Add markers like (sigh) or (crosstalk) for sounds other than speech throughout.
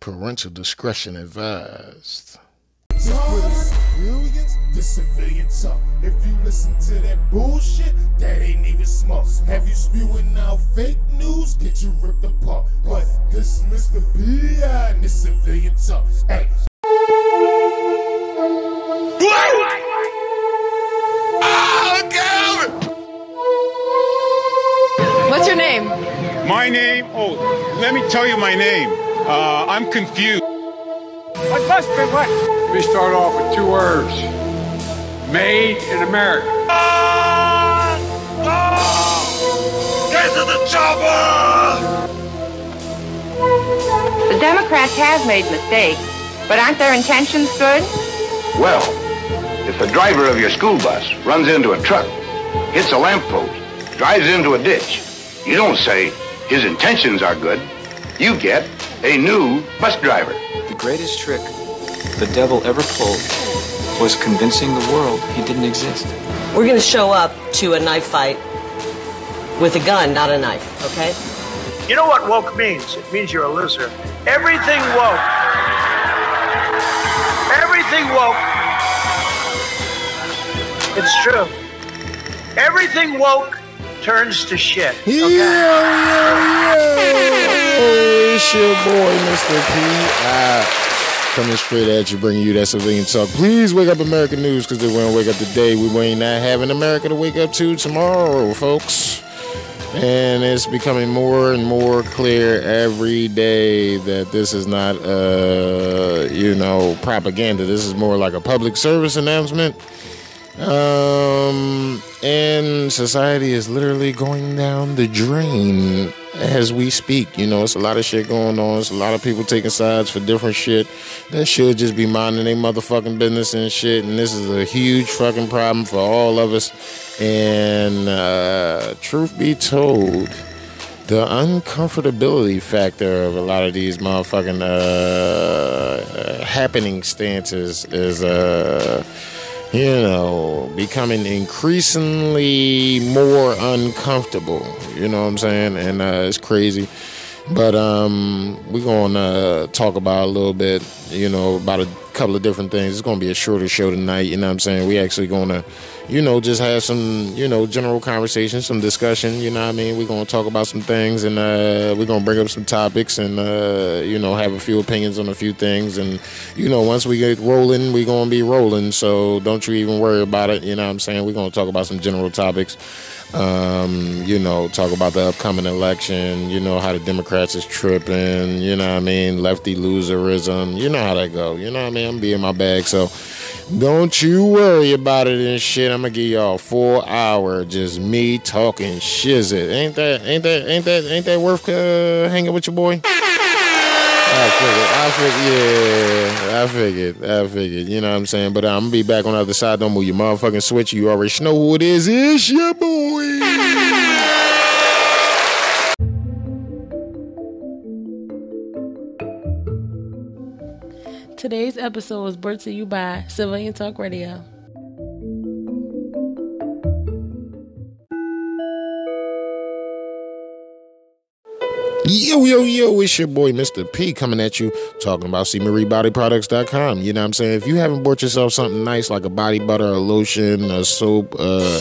Parental discretion advised. Civilians, the civilian talk. If you listen to that bullshit, that ain't even smart. Have you spewing out fake news? Get you ripped apart. But this Mr. P.I. and the civilian talk. Hey. What's your name? My name? Oh, let me tell you my name. Uh, I'm confused. What must be what? We start off with two words. Made in America. Ah! Ah! Get to the chopper! The Democrats have made mistakes, but aren't their intentions good? Well, if the driver of your school bus runs into a truck, hits a lamppost, drives into a ditch, you don't say his intentions are good. You get a new bus driver. The greatest trick the devil ever pulled was convincing the world he didn't exist. We're going to show up to a knife fight with a gun, not a knife, okay? You know what woke means? It means you're a loser. Everything woke. Everything woke. It's true. Everything woke turns to shit. Yeah, Okay? yeah, yeah. Oh, it's your boy, Mr. P. Ah, coming straight at you, bringing you that civilian talk. Please wake up American news because they won't wake up today. We may not have an America to wake up to tomorrow, folks. And it's becoming more and more clear every day that this is not, uh, you know, propaganda. This is more like a public service announcement. Um, and society is literally going down the drain as we speak. You know, it's a lot of shit going on. It's a lot of people taking sides for different shit that should just be minding their motherfucking business and shit. And this is a huge fucking problem for all of us. And uh, truth be told, the uncomfortability factor of a lot of these motherfucking uh, happening stances is uh you know becoming increasingly more uncomfortable you know what i'm saying? And uh, it's crazy. But um we're gonna talk about a little bit you know about a couple of different things. It's gonna be a shorter show tonight you know what i'm saying? We actually gonna you know just have some you know general conversation some discussion you know what i mean? We're gonna talk about some things and uh we're gonna bring up some topics and uh you know have a few opinions on a few things. And you know once we get rolling we're gonna be rolling. So don't you even worry about it you know what i'm saying? We're gonna talk about some general topics um, you know, talk about the upcoming election, you know, how the Democrats is tripping, you know what I mean, lefty loserism, you know how that go, you know what I mean, I'm being my bag, so don't you worry about it and shit, I'm gonna give y'all four hour just me talking shizzit, ain't that, ain't that, ain't that, ain't that worth uh, hanging with your boy? I figured, I figured, yeah, I figured, I figured, you know what I'm saying? But I'm gonna be back on the other side. Don't move your motherfucking switch. You already know who it is. It's your boy. Today's episode was brought to you by Civilian Talk Radio. Yo, yo, yo, it's your boy Mr. P coming at you, talking about CMarieBodyProducts.com. You know what I'm saying? If you haven't bought yourself something nice like a body butter, a lotion, a soap, uh,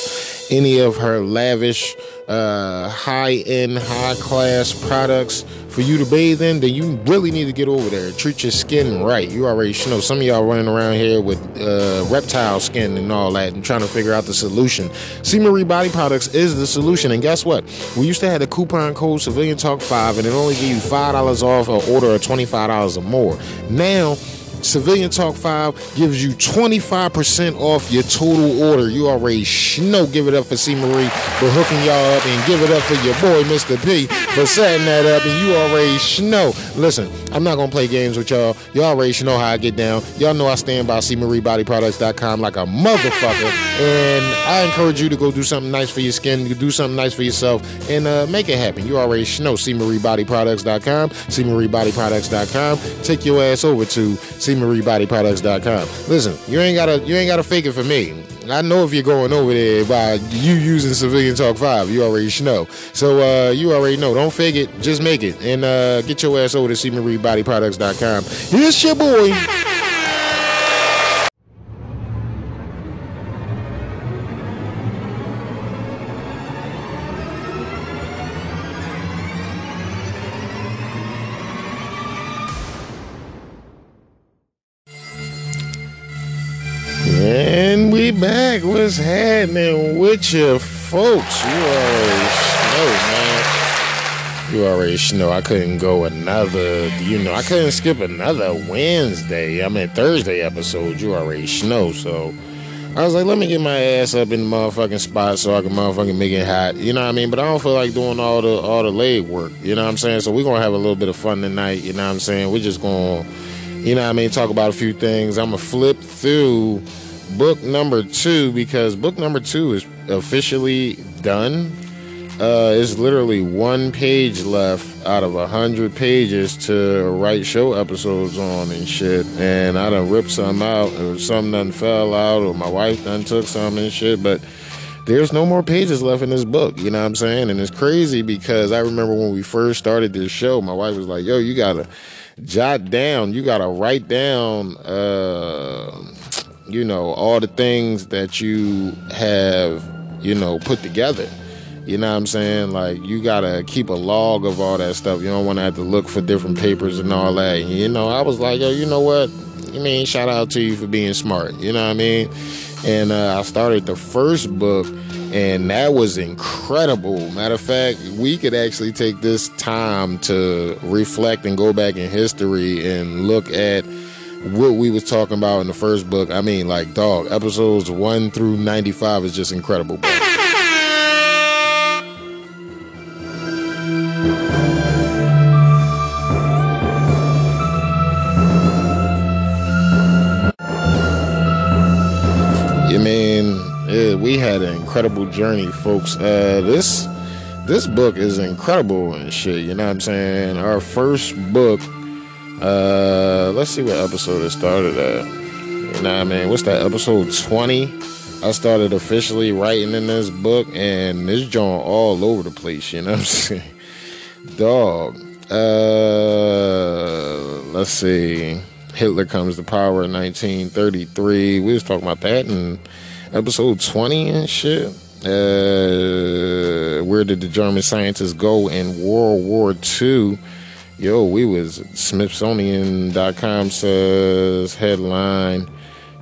any of her lavish, uh, high end, high class products for you to bathe in, then you really need to get over there. Treat your skin right. You already know some of y'all running around here with uh, reptile skin and all that and trying to figure out the solution. C. Marie Body Products is the solution. And guess what? We used to have the coupon code Civilian Talk 5 and it only gave you $5 off an order of $25 or more. Now, Civilian Talk 5 gives you 25% off your total order. You already know. Give it up for C. Marie for hooking y'all up and give it up for your boy, Mr. P, for setting that up. And you already know. Listen, I'm not going to play games with y'all. Y'all already know how I get down. Y'all know I stand by C. Marie Body CMarieBodyProducts.com like a motherfucker. And I encourage you to go do something nice for your skin, do something nice for yourself, and uh, make it happen. You already know. CMarieBodyProducts.com, CMarieBodyProducts.com. Take your ass over to CMarieBodyProducts.com. Listen, you ain't gotta you ain't gotta fake it for me. I know if you're going over there by you using Civilian Talk 5, you already know. So uh, you already know. Don't fake it, just make it. And uh, get your ass over to CMarieBodyProducts.com. It's your boy. We back. What's happening with you folks? You already know, man. You already know I couldn't go another, you know, I couldn't skip another Wednesday. I mean Thursday episode. You already know. So I was like, let me get my ass up in the motherfucking spot so I can motherfucking make it hot. You know what I mean? But I don't feel like doing all the all the leg work. You know what I'm saying? So we're gonna have a little bit of fun tonight. You know what I'm saying? We're just gonna, you know what I mean, talk about a few things. I'm gonna flip through book number two because book number two is officially done. Uh, it's literally one page left out of a hundred pages to write show episodes on and shit. And I done ripped some out, or something done fell out, or my wife done took some and shit. But there's no more pages left in this book. You know what I'm saying? And it's crazy because I remember when we first started this show, my wife was like, "Yo, you gotta jot down, you gotta write down." Uh, you know all the things that you have you know put together. You know what i'm saying? Like you gotta keep a log of all that stuff. You don't want to have to look for different papers and all that. You know i was like yo you know what? I mean shout out to you for being smart. You know what i mean? And uh, i started the first book and that was incredible. Matter of fact we could actually take this time to reflect and go back in history and look at what we was talking about in the first book. I mean, like, dog, episodes one through ninety five is just incredible. Bro. You mean yeah, we had an incredible journey, folks. Uh, this this book is incredible and shit. You know what I'm saying? Our first book uh, let's see what episode it started at. You know I mean? What's that? Episode 20. I started officially writing in this book, and this joint all over the place. You know what I'm (laughs) saying? Dog. Uh, let's see. Hitler comes to power in 1933. We was talking about that in episode 20 and shit. Uh, where did the German scientists go in World War II? Yo, we was Smithsonian.com says headline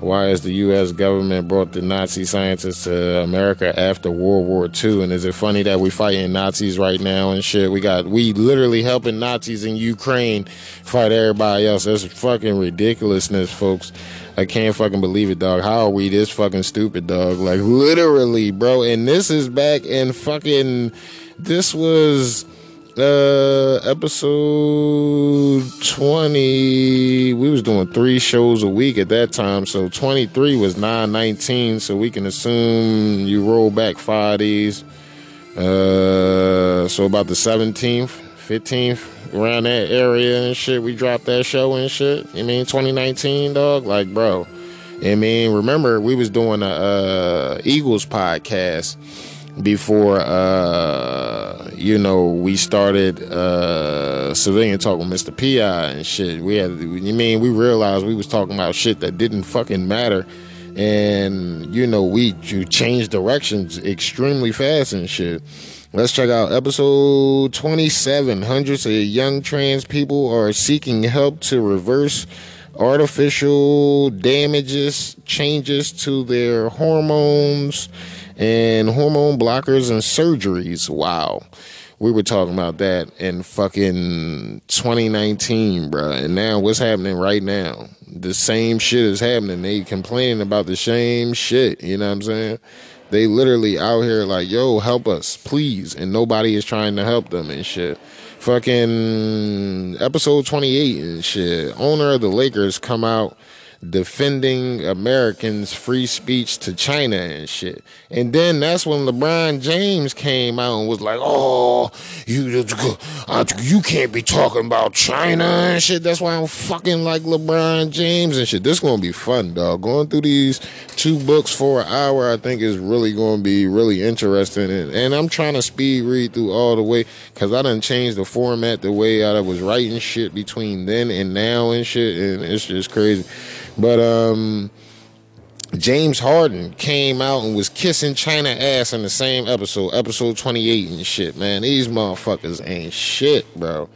Why is the U.S. government brought the Nazi scientists to America after World War II? And is it funny that we fighting Nazis right now and shit? We got we literally helping Nazis in Ukraine fight everybody else. That's fucking ridiculousness, folks. I can't fucking believe it, dog. How are we this fucking stupid, dog? Like literally, bro. And this is back in fucking. This was uh episode 20 we was doing three shows a week at that time so 23 was 919 so we can assume you roll back five days. Uh so about the 17th 15th around that area and shit we dropped that show and shit. You mean 2019 dog? Like bro I mean remember we was doing a uh eagles podcast before uh you know we started uh civilian talk with mr pi and shit. We had you mean we realized we was talking about shit that didn't fucking matter. And you know we changed directions extremely fast and shit. Let's check out episode 27 hundreds of young trans people are seeking help to reverse artificial damages changes to their hormones and hormone blockers and surgeries. Wow. We were talking about that in fucking 2019, bro. And now what's happening right now? The same shit is happening. They complaining about the same shit. You know what I'm saying? They literally out here like, yo, help us, please. And nobody is trying to help them and shit. Fucking episode 28 and shit. Owner of the Lakers come out defending Americans' free speech to China and shit. And then that's when LeBron James came out and was like, "Oh, you you can't be talking about China and shit." That's why I'm fucking like LeBron James and shit. This gonna be fun, dog. Going through these two books for an hour, I think is really gonna be really interesting. And, and I'm trying to speed read through all the way because I done changed the format the way I was writing shit between then and now and shit, and it's just crazy. But um James Harden came out and was kissing China ass in the same episode, episode 28 and shit, man. These motherfuckers ain't shit, bro.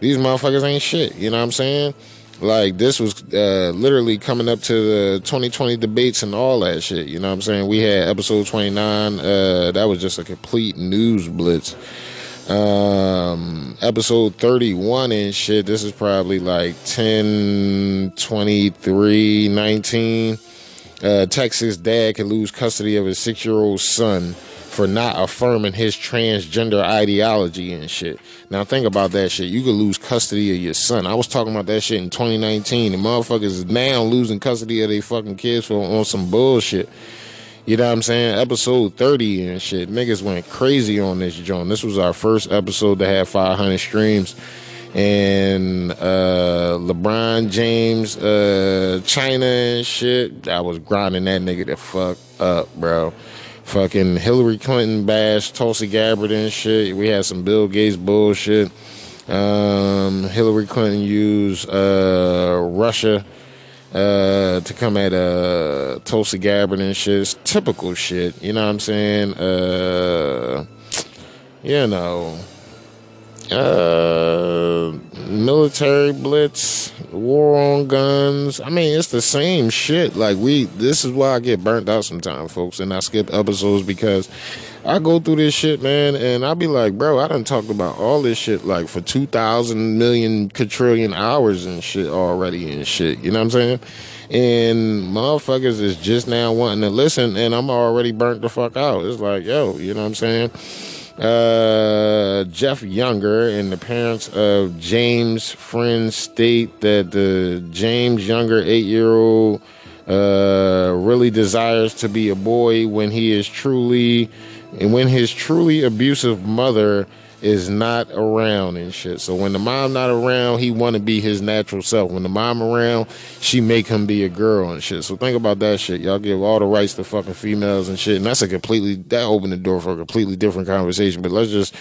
These motherfuckers ain't shit, you know what I'm saying? Like this was uh, literally coming up to the 2020 debates and all that shit. You know what I'm saying? We had episode 29. Uh, that was just a complete news blitz. Um, episode 31 and shit. This is probably like 10, 23, 19. Uh, Texas dad could lose custody of his six year old son for not affirming his transgender ideology and shit. Now think about that shit. You could lose custody of your son. I was talking about that shit in 2019. The motherfuckers is now losing custody of their fucking kids for on some bullshit. You know what I'm saying? Episode 30 and shit. Niggas went crazy on this joint. This was our first episode to have 500 streams. And uh, LeBron James, uh, China and shit. I was grinding that nigga the fuck up, bro. Fucking Hillary Clinton bash, Tulsi Gabbard and shit. We had some Bill Gates bullshit. Um, Hillary Clinton used uh, Russia uh, to come at uh, Tulsi Gabbard and shit. Typical shit. You know what I'm saying? Uh, you know, uh, military blitz, war on guns. I mean, it's the same shit. Like we, this is why I get burnt out sometimes, folks, and I skip episodes because I go through this shit, man, and I be like, bro, I done talked about all this shit like for two thousand million quadrillion hours and shit already and shit. You know what I'm saying? And motherfuckers is just now wanting to listen, and I'm already burnt the fuck out. It's like, yo, you know what I'm saying? Uh, Jeff Younger and the parents of James friends state that the James Younger eight year old uh, really desires to be a boy when he is truly and when his truly abusive mother is not around and shit. So when the mom not around, he want to be his natural self. When the mom around, she make him be a girl and shit. So think about that shit. Y'all give all the rights to fucking females and shit. And that's a completely that opened the door for a completely different conversation. But let's just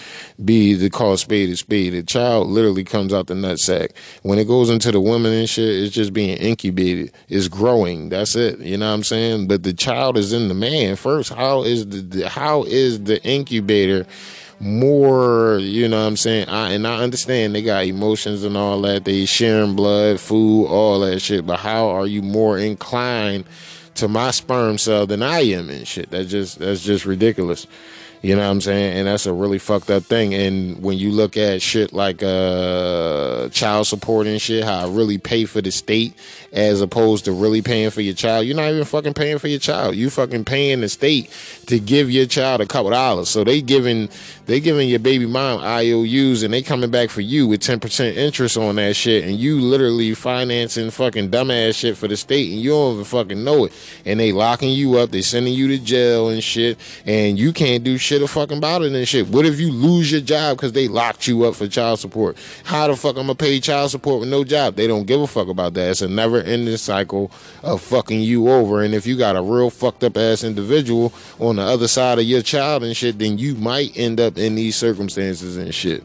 be the call spade a spade. The child literally comes out the nutsack. When it goes into the woman and shit, it's just being incubated. It's growing. That's it. You know what I'm saying? But the child is in the man first. How is the how is the incubator? More, you know what I'm saying? I, and I understand they got emotions and all that. They sharing blood, food, all that shit. But how are you more inclined to my sperm cell than I am and shit? That's just that's just ridiculous. You know what I'm saying? And that's a really fucked up thing. And when you look at shit like uh, child support and shit, how I really pay for the state as opposed to really paying for your child, you're not even fucking paying for your child. You fucking paying the state to give your child a couple dollars. So they giving they giving your baby mom IOUs and they coming back for you with 10% interest on that shit. And you literally financing fucking dumbass shit for the state and you don't even fucking know it. And they locking you up, they sending you to jail and shit. And you can't do shit a fucking about it and shit. What if you lose your job because they locked you up for child support? How the fuck I'm gonna pay child support with no job? They don't give a fuck about that. It's a never ending cycle of fucking you over. And if you got a real fucked up ass individual on the other side of your child and shit, then you might end up in these circumstances and shit.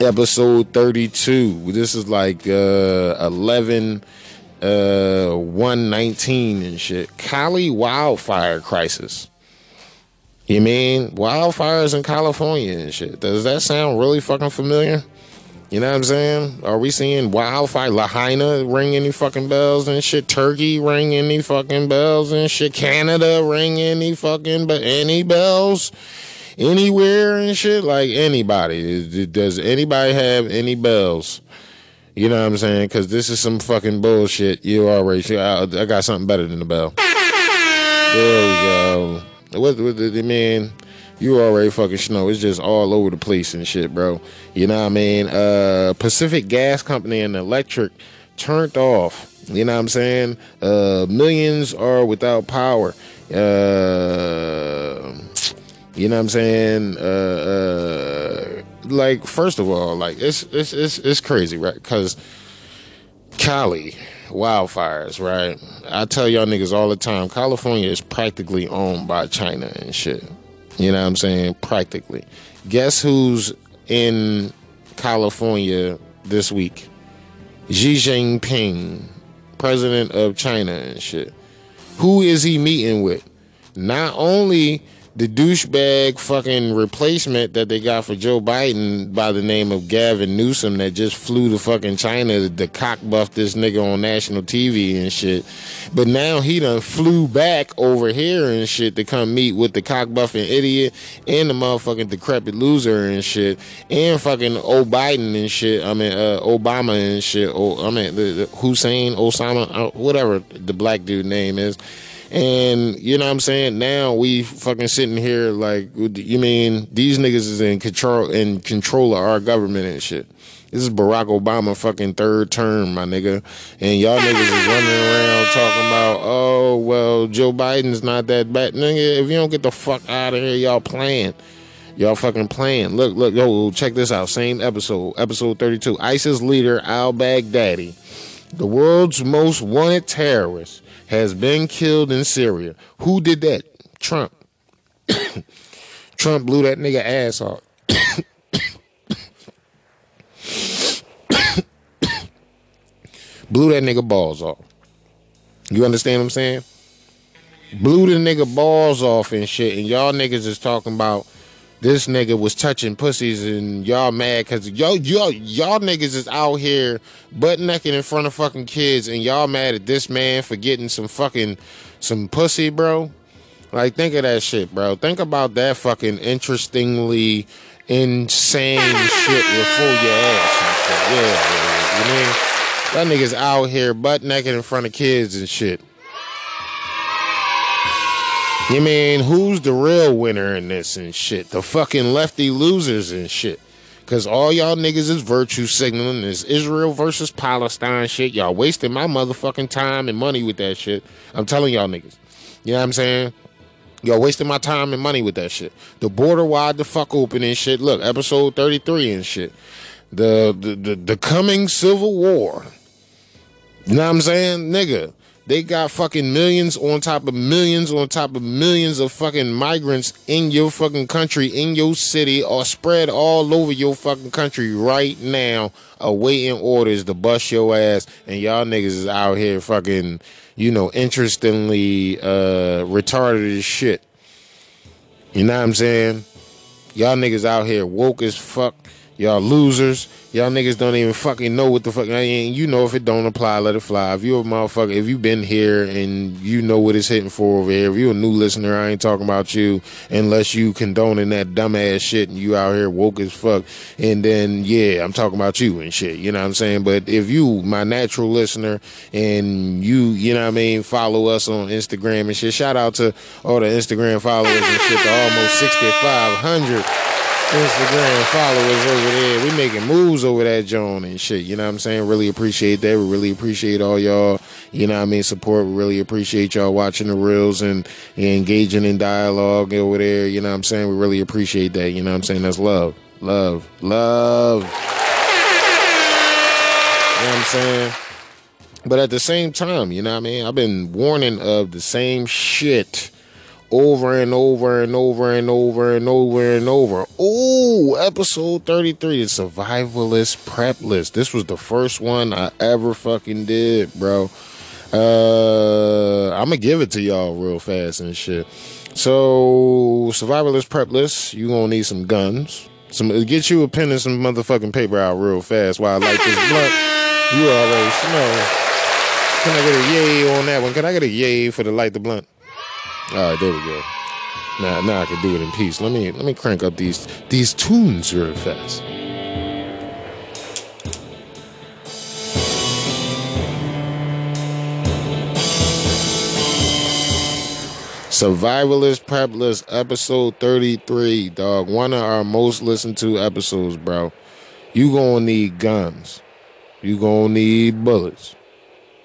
Episode 32. This is like uh 11 uh 119 and shit. Cali wildfire crisis. You mean wildfires in California and shit? Does that sound really fucking familiar? You know what I'm saying? Are we seeing wildfire Lahaina ring any fucking bells and shit? Turkey ring any fucking bells and shit? Canada ring any fucking but any bells? Anywhere and shit? Like anybody? Does anybody have any bells? You know what I'm saying? Because this is some fucking bullshit. You already. I, I got something better than the bell. There we go. What, what I mean, you already fucking know. It's just all over the place and shit, bro. You know what I mean? Uh, Pacific Gas Company and Electric turned off You know what I'm saying? Uh, millions are without power. Uh, you know what I'm saying? Uh, uh, like first of all, like it's it's it's it's crazy, right? Because Cali wildfires, right? I tell y'all niggas all the time, California is practically owned by China and shit. You know what I'm saying? Practically. Guess who's in California this week? Xi Jinping, president of China and shit. Who is he meeting with? Not only the douchebag fucking replacement that they got for Joe Biden by the name of Gavin Newsom that just flew to fucking China to cock buff this nigga on national TV and shit. But now he done flew back over here and shit to come meet with the cock buffing idiot and the motherfucking decrepit loser and shit and fucking O Biden and shit. I mean, uh, Obama and shit. Oh, I mean, the, the Hussein Osama, uh, whatever the black dude name is. And you know what I'm saying? Now we fucking sitting here like you mean these niggas is in control in control of our government and shit. This is Barack Obama fucking third term, my nigga. And y'all niggas is running around talking about, oh well, Joe Biden's not that bad. Nigga, if you don't get the fuck out of here, y'all playing. Y'all fucking playing. Look, look, yo, check this out. Same episode, episode 32. ISIS leader al Baghdadi, the world's most wanted terrorist has been killed in Syria. Who did that? Trump. (coughs) Trump blew that nigga ass off. (coughs) blew that nigga balls off. You understand what I'm saying? Blew the nigga balls off and shit, and y'all niggas is talking about this nigga was touching pussies and y'all mad because y'all, y'all, y'all niggas is out here butt naked in front of fucking kids and y'all mad at this man for getting some fucking some pussy, bro. Like, think of that shit, bro. Think about that fucking interestingly insane (laughs) shit with full your ass and shit. Yeah, you mean? That nigga's out here butt naked in front of kids and shit. You mean who's the real winner in this and shit? The fucking lefty losers and shit. Cause all y'all niggas is virtue signaling this Israel versus Palestine shit. Y'all wasting my motherfucking time and money with that shit. I'm telling y'all niggas. You know what I'm saying? Y'all wasting my time and money with that shit. The border wide the fuck open and shit. Look, episode 33 and shit. The the the, the coming civil war. You know what I'm saying? Nigga. They got fucking millions on top of millions on top of millions of fucking migrants in your fucking country, in your city, or spread all over your fucking country right now, awaiting orders to bust your ass. And y'all niggas is out here fucking, you know, interestingly uh, retarded as shit. You know what I'm saying? Y'all niggas out here woke as fuck. Y'all losers. Y'all niggas don't even fucking know what the fuck. I mean, you know if it don't apply, let it fly. If you a motherfucker, if you been here and you know what it's hitting for over here, if you a new listener, I ain't talking about you unless you condoning that dumbass shit and you out here woke as fuck. And then yeah, I'm talking about you and shit. You know what I'm saying? But if you my natural listener and you, you know what I mean, follow us on Instagram and shit. Shout out to all the Instagram followers and shit. The almost 6,500. Instagram followers over there. We making moves over that Joan and shit. You know what I'm saying? Really appreciate that. We really appreciate all y'all, you know what I mean, support. We really appreciate y'all watching the reels and, and engaging in dialogue over there. You know what I'm saying? We really appreciate that. You know what I'm saying? That's love. Love. Love. You know what I'm saying? But at the same time, you know what I mean? I've been warning of the same shit over and over and over and over and over and over. Oh, episode 33, the survivalist prep list. This was the first one I ever fucking did, bro. Uh, I'm gonna give it to y'all real fast and shit. So, survivalist prep list, you gonna need some guns. Some get you a pen and some motherfucking paper out real fast while I light this blunt. You already know. Can I get a yay on that one? Can I get a yay for the light the blunt? All right, there we go. Now, now I can do it in peace. Let me let me crank up these these tunes real fast. Survivalist Prep List, episode 33, dog. One of our most listened to episodes, bro. You gonna need guns. You gonna need bullets.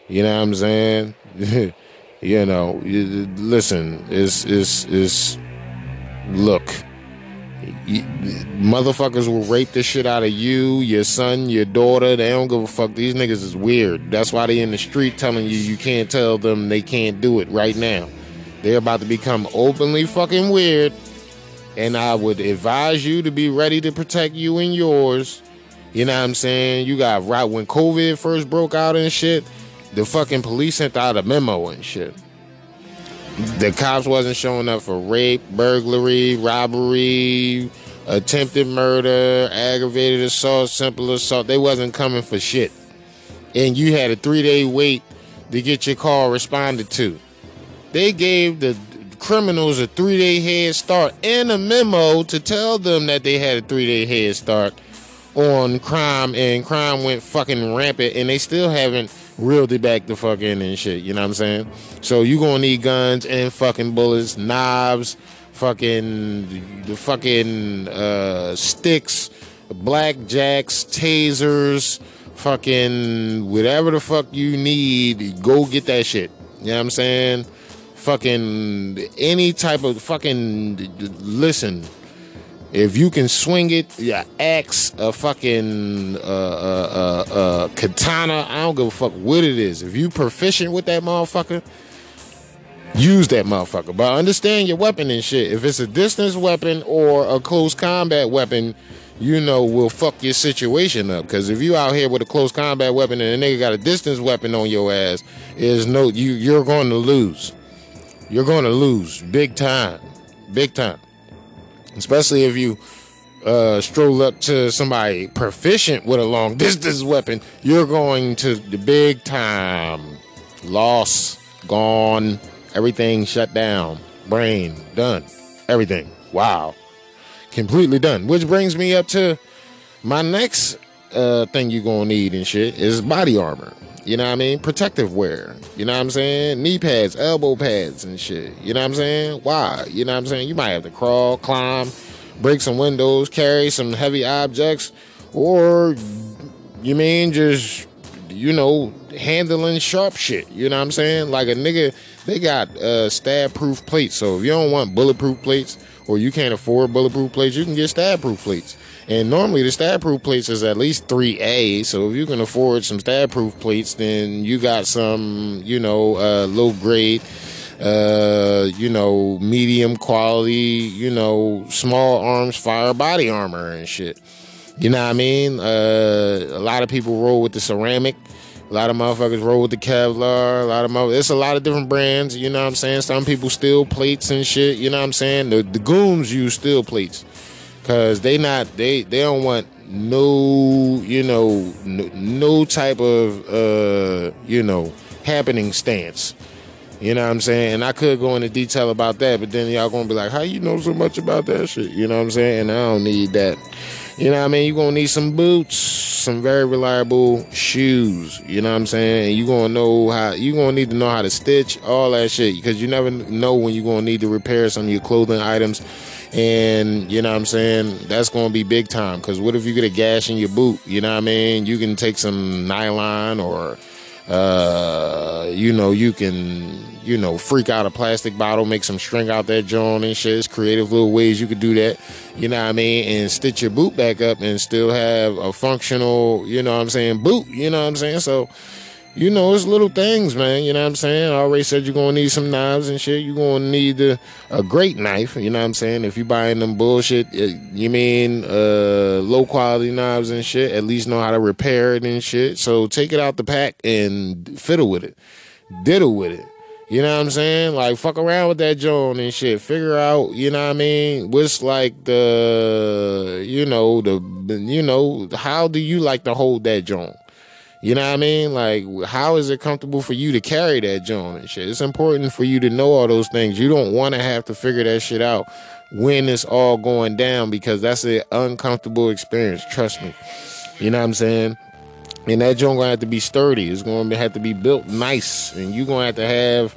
You know what I'm saying? (laughs) you know, listen, it's it's it's look. you- motherfuckers will rape the shit out of you, your son, your daughter. They don't give a fuck. These niggas is weird. That's why they in the street telling you you can't tell them they can't do it right now. They're about to become openly fucking weird. And I would advise you to be ready to protect you and yours. You know what I'm saying? You got right when COVID first broke out and shit, the fucking police sent out a memo and shit. The cops wasn't showing up for rape, burglary, robbery, attempted murder, aggravated assault, simple assault. They wasn't coming for shit. And you had a three day wait to get your call responded to. They gave the criminals a three day head start and a memo to tell them that they had a three day head start on crime and crime went fucking rampant and they still haven't reeled it back the fuck in and shit. You know what I'm saying? So you gonna need guns and fucking bullets, knives, fucking the fucking uh, sticks, blackjacks, tasers, fucking whatever the fuck you need. Go get that shit. You know what I'm saying? Fucking any type of fucking listen. If you can swing it, your axe, a fucking uh, uh, uh, uh, katana, I don't give a fuck what it is. If you proficient with that motherfucker, use that motherfucker. But understand your weapon and shit. If it's a distance weapon or a close combat weapon, you know, will fuck your situation up. Because if you out here with a close combat weapon and a nigga got a distance weapon on your ass, is no you you're going to lose. You're going to lose big time, big time especially if you uh, stroll up to somebody proficient with a long (laughs) distance weapon, you're going to the big time loss, gone, everything shut down, brain done, everything. Wow, completely done. Which brings me up to my next uh, thing you're gonna need and shit is body armor. You know what I mean? Protective wear. You know what I'm saying? Knee pads, elbow pads and shit. You know what I'm saying? Why? You know what I'm saying? You might have to crawl, climb, break some windows, carry some heavy objects, or you mean just you know handling sharp shit. You know what I'm saying? Like a nigga, they got uh, stab proof plates. So if you don't want bulletproof plates or you can't afford bulletproof plates, you can get stab proof plates. And normally the stab proof plates is at least 3A. So if you can afford some stab proof plates, then you got some, you know, uh, low grade, uh, you know, medium quality, you know, small arms fire body armor and shit. You know what I mean? Uh, a lot of people roll with the ceramic. A lot of motherfuckers roll with the Kevlar. A lot of mother. It's a lot of different brands. You know what I'm saying? Some people steal plates and shit. You know what I'm saying? The the goons use steel plates because they not they they don't want no you know no, no type of uh you know happening stance. You know what I'm saying? And I could go into detail about that, but then y'all gonna be like, how you know so much about that shit? You know what I'm saying? And I don't need that. You know what I mean? You're gonna need some boots, some very reliable shoes. You know what I'm saying? you gonna know how you gonna need to know how to stitch, all that shit. Because you never know when you're gonna need to repair some of your clothing items. And you know what I'm saying? That's gonna be big time. Cause what if you get a gash in your boot? You know what I mean? You can take some nylon or uh, you know, you can, you know, freak out a plastic bottle, make some string out that joint and shit. It's creative little ways you could do that, you know what I mean, and stitch your boot back up and still have a functional, you know what I'm saying, boot, you know what I'm saying? So, you know, it's little things, man. You know what I'm saying? I already said you're gonna need some knives and shit. You're gonna need a, a great knife. You know what I'm saying? If you're buying them bullshit, uh, you mean uh, low quality knives and shit. At least know how to repair it and shit. So take it out the pack and fiddle with it, diddle with it. You know what I'm saying? Like fuck around with that joint and shit. Figure out, you know what I mean? What's like the, you know, the, you know, how do you like to hold that joint? You know what I mean? Like, how is it comfortable for you to carry that joint and shit? It's important for you to know all those things. You don't want to have to figure that shit out when it's all going down because that's an uncomfortable experience. Trust me. You know what I'm saying? And that joint gonna have to be sturdy. It's gonna have to be built nice, and you're gonna have to have,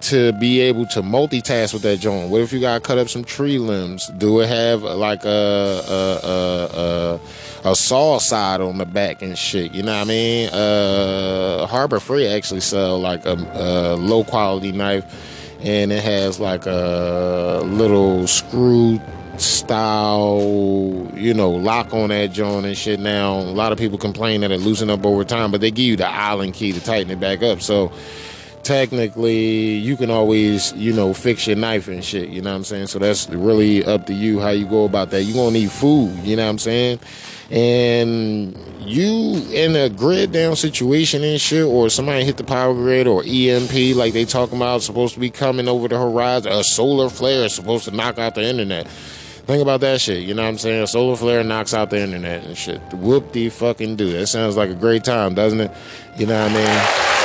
to be able to multitask with that joint? What if you gotta cut up some tree limbs? Do it have like a a, a, a, a saw side on the back and shit? You know what I mean? Uh, Harbor Freight actually sell like a, a low quality knife, and it has like a little screw style, you know, lock on that joint and shit. Now, a lot of people complain that it loosen up over time, but they give you the Allen key to tighten it back up. So technically, you can always, you know, fix your knife and shit. You know what I'm saying? So that's really up to you how you go about that. You gonna need food. You know what I'm saying? And you in a grid down situation and shit, or somebody hit the power grid or EMP like they talking about supposed to be coming over the horizon. A solar flare is supposed to knock out the internet. Think about that shit. You know what I'm saying? A solar flare knocks out the internet and shit. Whoop de fucking do. That sounds like a great time, doesn't it? You know what I mean?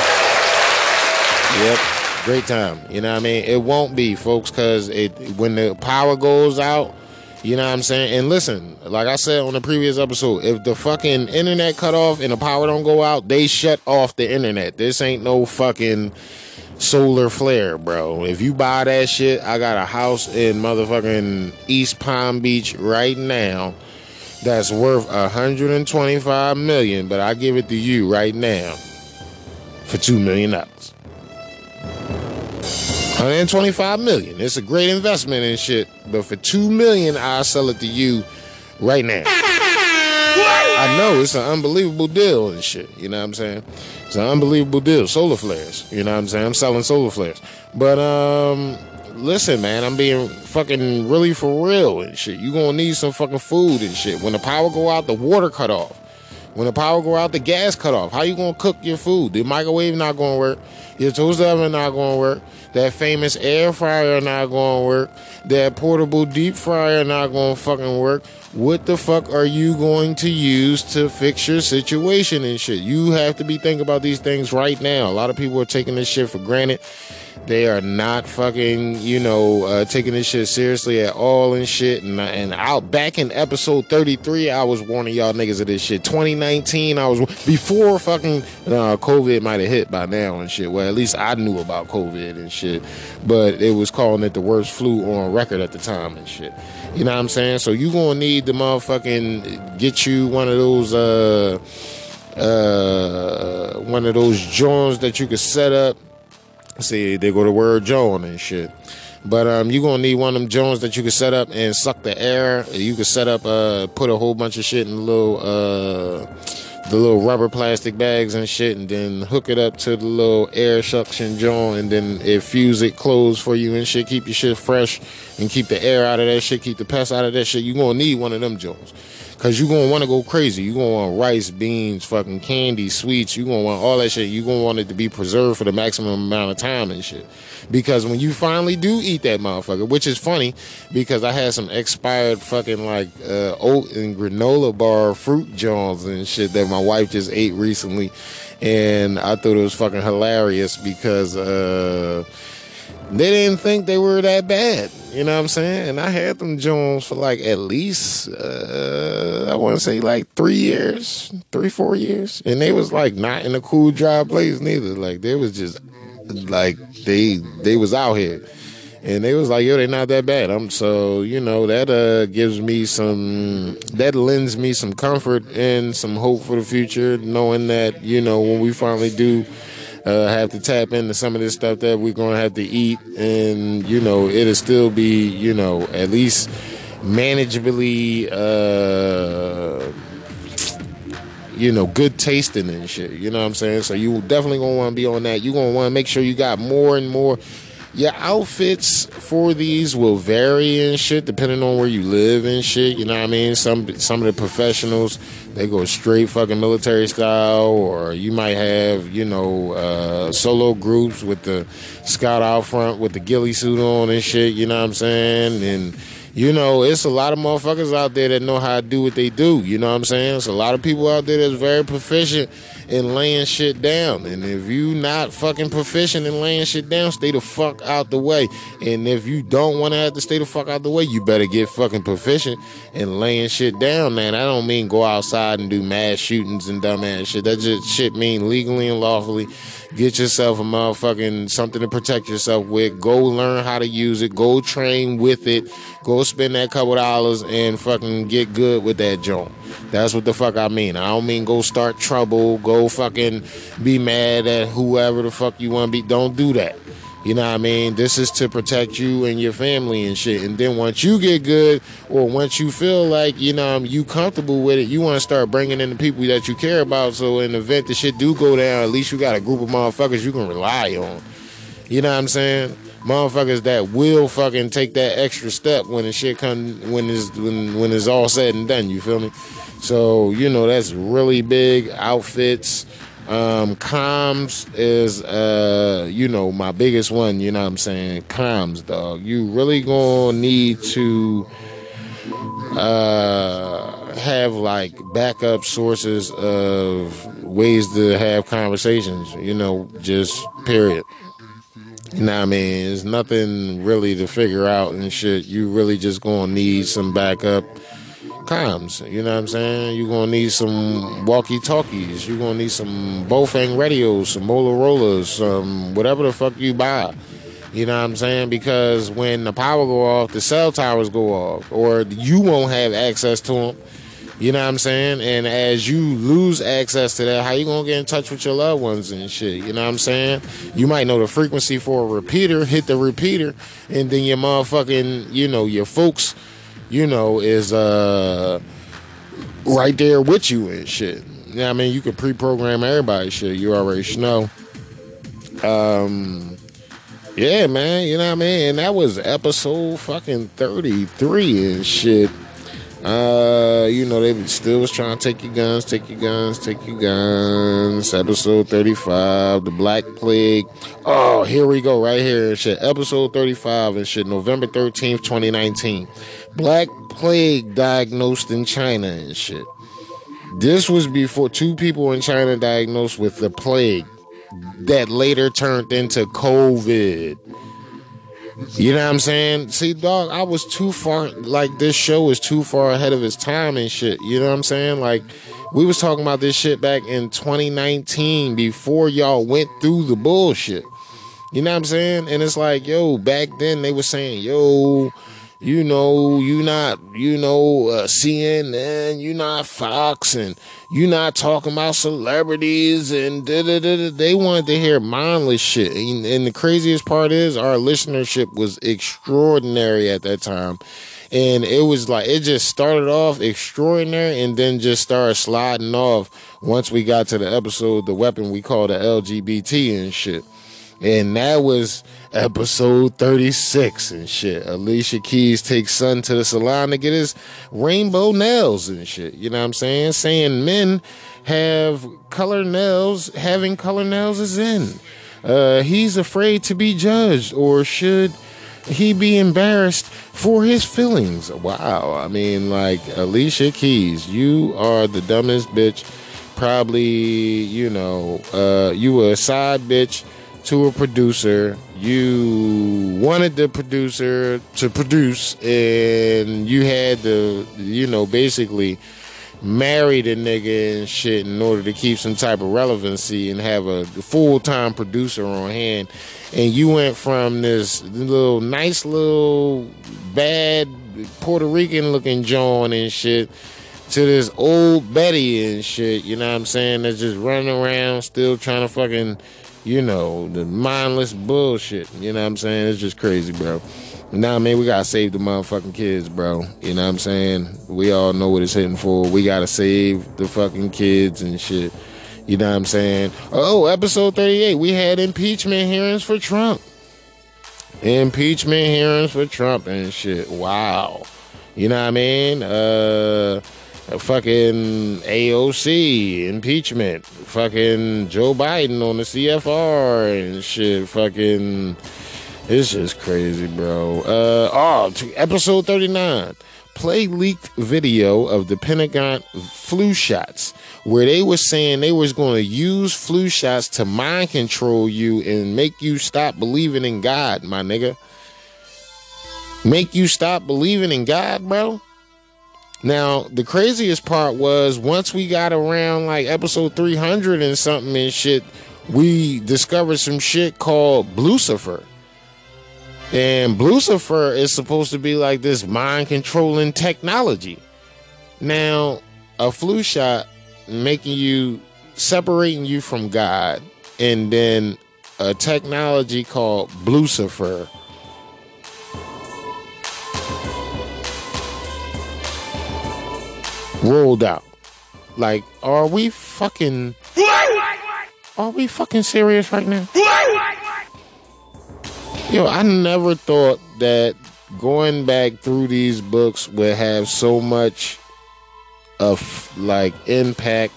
Yep. Great time. You know what I mean? It won't be, folks, because it when the power goes out, you know what I'm saying? And listen, like I said on the previous episode, if the fucking internet cut off and the power don't go out, they shut off the internet. This ain't no fucking solar flare, bro. If you buy that shit, I got a house in motherfucking East Palm Beach right now that's worth 125 million, but I give it to you right now for two million dollars. 125 million. It's a great investment and shit, but for two million, I'll sell it to you right now. I know it's an unbelievable deal and shit. You know what I'm saying? It's an unbelievable deal. Solar flares. You know what I'm saying? I'm selling solar flares. But um listen, man, I'm being fucking really for real and shit. You gonna need some fucking food and shit. When the power go out, the water cut off. When the power go out, the gas cut off. How you gonna cook your food? The microwave not gonna work. Your toaster oven not gonna work. That famous air fryer not gonna work. That portable deep fryer not gonna fucking work. What the fuck are you going to use to fix your situation and shit? You have to be thinking about these things right now. A lot of people are taking this shit for granted. They are not fucking, you know, uh, taking this shit seriously at all and shit. And and out back in episode 33, I was warning y'all niggas of this shit. 2019, I was before fucking uh, COVID might have hit by now and shit. Well, at least I knew about COVID and shit, but it was calling it the worst flu on record at the time and shit. You know what I'm saying? So you gonna need the motherfucking get you one of those uh uh one of those joints that you could set up See, they go to word Joan and shit. But um, you're gonna need one of them Jones that you can set up and suck the air. You can set up, uh, put a whole bunch of shit in the little, uh, the little rubber plastic bags and shit, and then hook it up to the little air suction joint, and then it fuse it closed for you and shit. Keep your shit fresh and keep the air out of that shit. Keep the pests out of that shit. You gonna need one of them Jones. Cause you gonna want to go crazy. You gonna want rice, beans, fucking candy, sweets. You gonna want all that shit. You gonna want it to be preserved for the maximum amount of time and shit. Because when you finally do eat that motherfucker, which is funny, because I had some expired fucking like uh, oat and granola bar fruit jones and shit that my wife just ate recently, and I thought it was fucking hilarious because. uh they didn't think they were that bad. You know what I'm saying? And I had them Jones for like at least uh, I want to say like three years, three four years, and they was like not in a cool dry place neither. Like they was just like they they was out here. And they was like, yo, they're not that bad. I'm so, you know, that uh gives me some that lends me some comfort and some hope for the future, knowing that, you know, when we finally do uh, have to tap into some of this stuff that we're going to have to eat, and you know it'll still be you know at least manageably. Uh, you know, good tasting and shit. You know what I'm saying? So you definitely gonna want to be on that. You gonna want to make sure you got more and more. Your outfits for these will vary and shit depending on where you live and shit. You know what I mean? Some some of the professionals they go straight fucking military style, or you might have you know uh, solo groups with the scout out front with the ghillie suit on and shit. You know what I'm saying? And you know, it's a lot of motherfuckers out there that know how to do what they do. You know what I'm saying? It's a lot of people out there that's very proficient in laying shit down. And if you not fucking proficient in laying shit down, stay the fuck out the way. And if you don't want to have to stay the fuck out the way, you better get fucking proficient in laying shit down, man. I don't mean go outside and do mass shootings and dumbass shit. That just shit mean legally and lawfully. Get yourself a motherfucking something to protect yourself with. Go learn how to use it. Go train with it. Go spend that couple dollars and fucking get good with that joint. That's what the fuck I mean. I don't mean go start trouble. Go fucking be mad at whoever the fuck you want to be. Don't do that. You know what I mean? This is to protect you and your family and shit. And then once you get good, or once you feel like you know you comfortable with it, you want to start bringing in the people that you care about. So in the event the shit do go down, at least you got a group of motherfuckers you can rely on. You know what I'm saying? Motherfuckers that will fucking take that extra step when the shit come when it's when when it's all said and done. You feel me? So you know that's really big outfits. Um, comms is uh, you know, my biggest one, you know what I'm saying? Comms, dog. You really gonna need to uh have like backup sources of ways to have conversations, you know, just period. You know what I mean? There's nothing really to figure out and shit. You really just gonna need some backup comms. You know what I'm saying? You're gonna need some walkie talkies. You're gonna need some Baofeng radios, some Motorola's, some whatever the fuck you buy. You know what I'm saying? Because when the power go off, the cell towers go off, or you won't have access to them. You know what I'm saying? And as you lose access to that, how you gonna get in touch with your loved ones and shit? You know what I'm saying? You might know the frequency for a repeater, hit the repeater, and then your motherfucking, you know, your folks you know, is uh right there with you and shit. Yeah, I mean, you can pre-program everybody shit. You already know. Um, yeah, man. You know what I mean. And that was episode fucking thirty-three and shit. Uh, you know, they still was trying to take your guns, take your guns, take your guns. Episode 35, the Black Plague. Oh, here we go, right here and shit. Episode 35 and shit, November 13th, 2019. Black Plague diagnosed in China and shit. This was before two people in China diagnosed with the plague that later turned into COVID. You know what I'm saying? See, dog, I was too far. Like this show is too far ahead of its time and shit. You know what I'm saying? Like we was talking about this shit back in 2019 before y'all went through the bullshit. You know what I'm saying? And it's like, yo, back then they were saying, yo, you know, you not, you know, uh, CNN, you not Fox, and you not talking about celebrities, and da da da. They wanted to hear mindless shit. And, and the craziest part is, our listenership was extraordinary at that time. And it was like, it just started off extraordinary and then just started sliding off once we got to the episode, the weapon we call the LGBT and shit. And that was episode 36 and shit. Alicia Keys takes son to the salon to get his rainbow nails and shit. You know what I'm saying? Saying men have color nails, having color nails is in. Uh, he's afraid to be judged or should he be embarrassed for his feelings? Wow. I mean, like, Alicia Keys, you are the dumbest bitch. Probably, you know, uh, you were a side bitch to a producer. You wanted the producer to produce, and you had to, you know, basically marry the nigga and shit in order to keep some type of relevancy and have a full time producer on hand. And you went from this little nice little bad Puerto Rican looking John and shit to this old Betty and shit, you know what I'm saying? That's just running around still trying to fucking you know, the mindless bullshit. You know what I'm saying? It's just crazy, bro. Now, man, we gotta save the motherfucking kids, bro. You know what I'm saying? We all know what it's hitting for. We gotta save the fucking kids and shit. You know what I'm saying? Oh, episode 38, we had impeachment hearings for Trump. Impeachment hearings for Trump and shit. Wow. You know what I mean? Uh fucking AOC impeachment, fucking Joe Biden on the CFR and shit, fucking. It's just crazy, bro. Uh, oh, episode 39. play leaked video of the Pentagon flu shots where they were saying they was going to use flu shots to mind control you and make you stop believing in God, my nigga. Make you stop believing in God, bro. Now, the craziest part was once we got around like episode 300 and something and shit, we discovered some shit called Lucifer. And Lucifer is supposed to be like this mind controlling technology. Now, a flu shot making you separating you from God, and then a technology called Lucifer. Rolled out. Like, are we fucking. Are we fucking serious right now? Yo, I never thought that going back through these books would have so much of like impact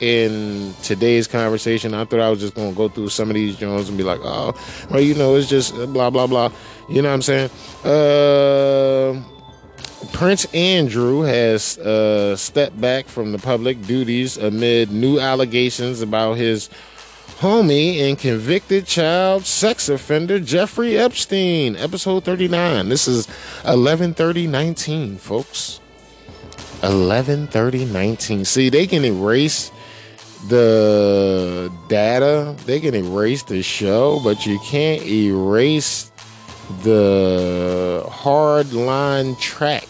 in today's conversation. I thought I was just gonna go through some of these journals and be like, oh, well, you know, it's just blah blah blah. You know what I'm saying? Uh, Prince Andrew has uh, stepped back from the public duties amid new allegations about his homie and convicted child sex offender Jeffrey Epstein. Episode 39. This is 113019, folks. 113019. See, they can erase the data, they can erase the show, but you can't erase the hard line track.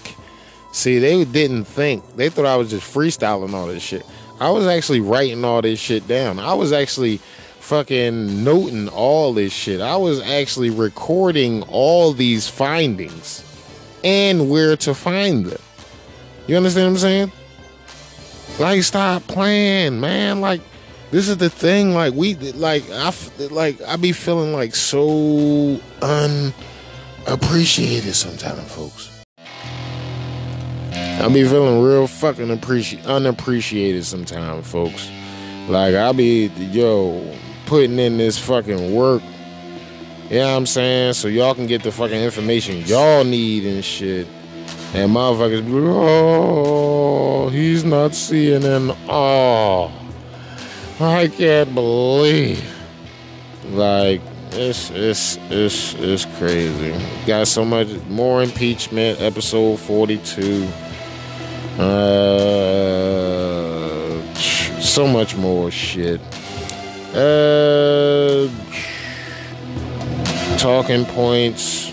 See, they didn't think. They thought I was just freestyling all this shit. I was actually writing all this shit down. I was actually fucking noting all this shit. I was actually recording all these findings and where to find them. You understand what I'm saying? Like, stop playing, man. Like, this is the thing. Like, we, like, I, like, I be feeling like so unappreciated sometimes, folks. I be feeling real fucking appreci- unappreciated sometimes, folks. Like, I be, yo, putting in this fucking work. You know what I'm saying? So y'all can get the fucking information y'all need and shit. And motherfuckers be like, oh, he's not CNN. Oh, I can't believe. Like, it's, it's, it's, it's crazy. Got so much more impeachment, episode 42. Uh, so much more shit. Uh, talking points,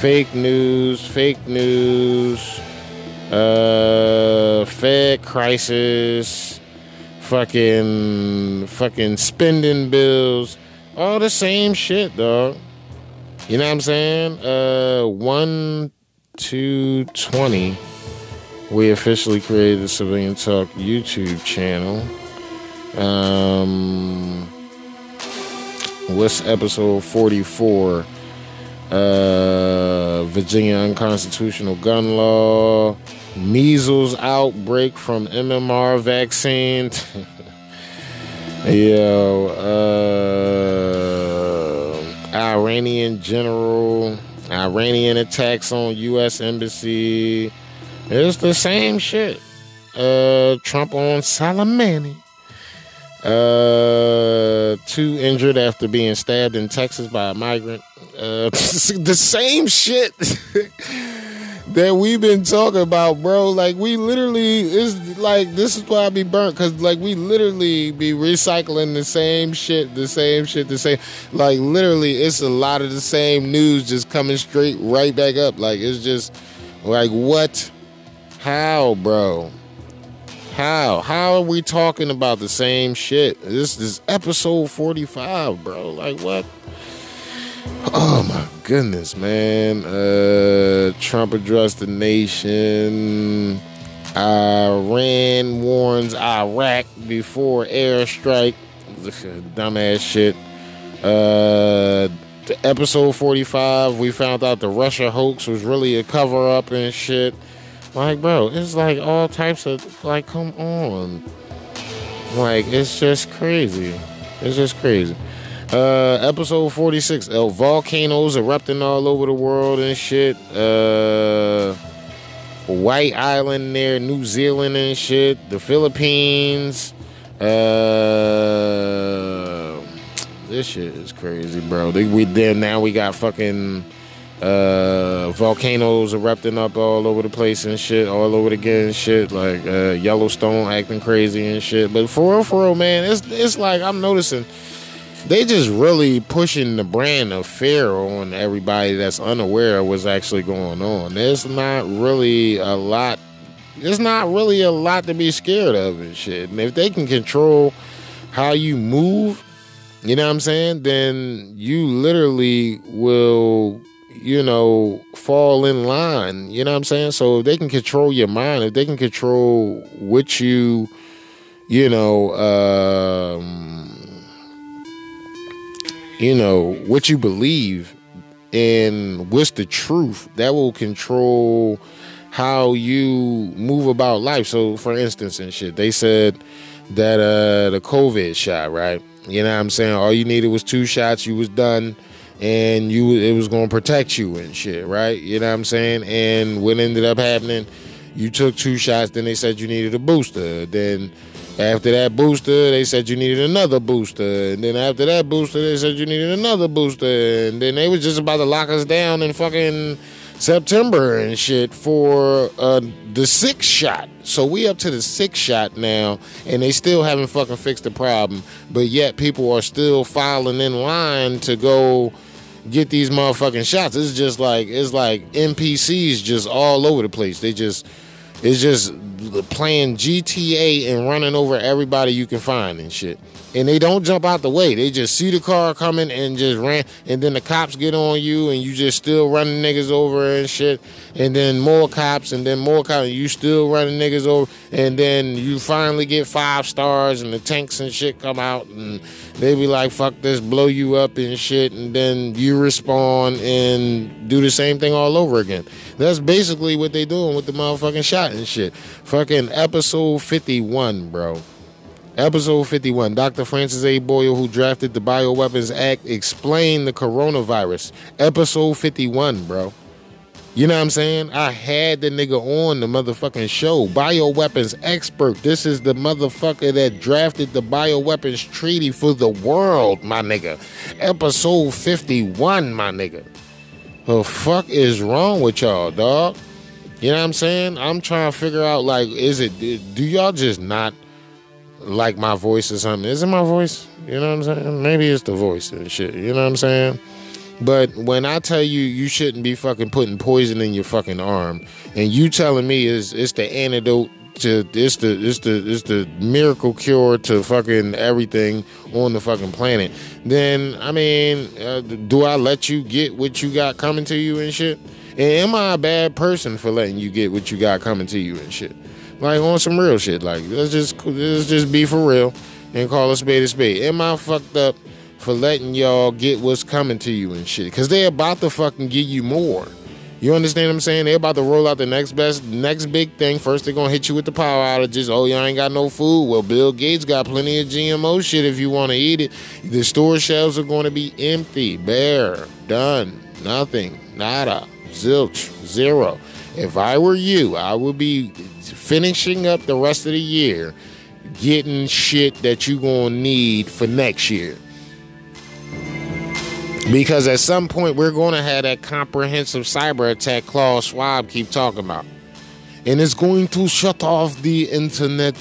fake news, fake news, uh, Fed crisis, fucking, fucking spending bills, all the same shit, dog. You know what I'm saying? Uh, one, two, twenty. We officially created the Civilian Talk YouTube channel. Um, what's episode 44? Uh, Virginia unconstitutional gun law, measles outbreak from MMR vaccine. (laughs) Yo, uh, Iranian general, Iranian attacks on U.S. embassy. It's the same shit. Uh, Trump on Soleimani. Uh, two injured after being stabbed in Texas by a migrant. Uh, (laughs) the same shit (laughs) that we've been talking about, bro. Like we literally is like this is why I be burnt because like we literally be recycling the same shit, the same shit, the same. Like literally, it's a lot of the same news just coming straight right back up. Like it's just like what, how, bro. How? How are we talking about the same shit? This is episode 45, bro. Like what? (clears throat) Oh my goodness, man. Uh Trump addressed the nation. Iran warns Iraq before airstrike. Dumbass shit. Uh episode 45, we found out the Russia hoax was really a cover up and shit. Like, bro, it's like all types of like, come on. Like, it's just crazy. It's just crazy. Uh, episode 46, uh, volcanoes erupting all over the world and shit. Uh, White Island there, New Zealand and shit, the Philippines. Uh, this shit is crazy, bro. They, we then now we got fucking uh volcanoes erupting up all over the place and shit, all over again shit, like uh Yellowstone acting crazy and shit. But for real, for real, man, it's it's like I'm noticing they just really pushing the brand of fear on everybody that's unaware of what's actually going on. There's not really a lot. There's not really a lot to be scared of and shit. And if they can control how you move, you know what I'm saying? Then you literally will, you know, fall in line. You know what I'm saying? So if they can control your mind, if they can control what you, you know, um, you know what you believe and what's the truth that will control how you move about life. So for instance and shit they said that uh the covid shot right? You know what i'm saying? All you needed was two shots you was done and you it was going to protect you and shit right? You know what i'm saying? And what ended up happening you took two shots then they said you needed a booster then after that booster, they said you needed another booster. And then after that booster, they said you needed another booster. And then they was just about to lock us down in fucking September and shit for uh, the sixth shot. So we up to the sixth shot now, and they still haven't fucking fixed the problem. But yet people are still filing in line to go get these motherfucking shots. It's just like it's like NPCs just all over the place. They just it's just playing GTA and running over everybody you can find and shit. And they don't jump out the way. They just see the car coming and just ran. And then the cops get on you and you just still running niggas over and shit. And then more cops and then more cops. And you still running niggas over. And then you finally get five stars and the tanks and shit come out and they be like, fuck this, blow you up and shit. And then you respond and do the same thing all over again. That's basically what they doing with the motherfucking shot and shit. Fucking episode 51, bro. Episode 51. Dr. Francis A. Boyle, who drafted the Bioweapons Act, explained the coronavirus. Episode 51, bro. You know what I'm saying? I had the nigga on the motherfucking show. Bioweapons expert. This is the motherfucker that drafted the bioweapons treaty for the world, my nigga. Episode 51, my nigga. The fuck is wrong with y'all, dog? You know what I'm saying? I'm trying to figure out, like, is it, do y'all just not like my voice or something? Is it my voice? You know what I'm saying? Maybe it's the voice and shit. You know what I'm saying? But when I tell you you shouldn't be fucking putting poison in your fucking arm, and you telling me is it's the antidote to it's the it's the it's the miracle cure to fucking everything on the fucking planet, then I mean, uh, do I let you get what you got coming to you and shit? And am I a bad person for letting you get what you got coming to you and shit? Like on some real shit. Like let's just let's just be for real and call a spade a spade. Am I fucked up for letting y'all get what's coming to you and shit? Cause they about to fucking give you more. You understand what I'm saying? They're about to roll out the next best, next big thing. First, they're gonna hit you with the power outages. Oh, y'all ain't got no food. Well, Bill Gates got plenty of GMO shit if you want to eat it. The store shelves are gonna be empty, bare, done, nothing, nada, zilch, zero. If I were you, I would be finishing up the rest of the year, getting shit that you're gonna need for next year. Because at some point we're going to have that comprehensive cyber attack Klaus Schwab keep talking about. And it's going to shut off the internet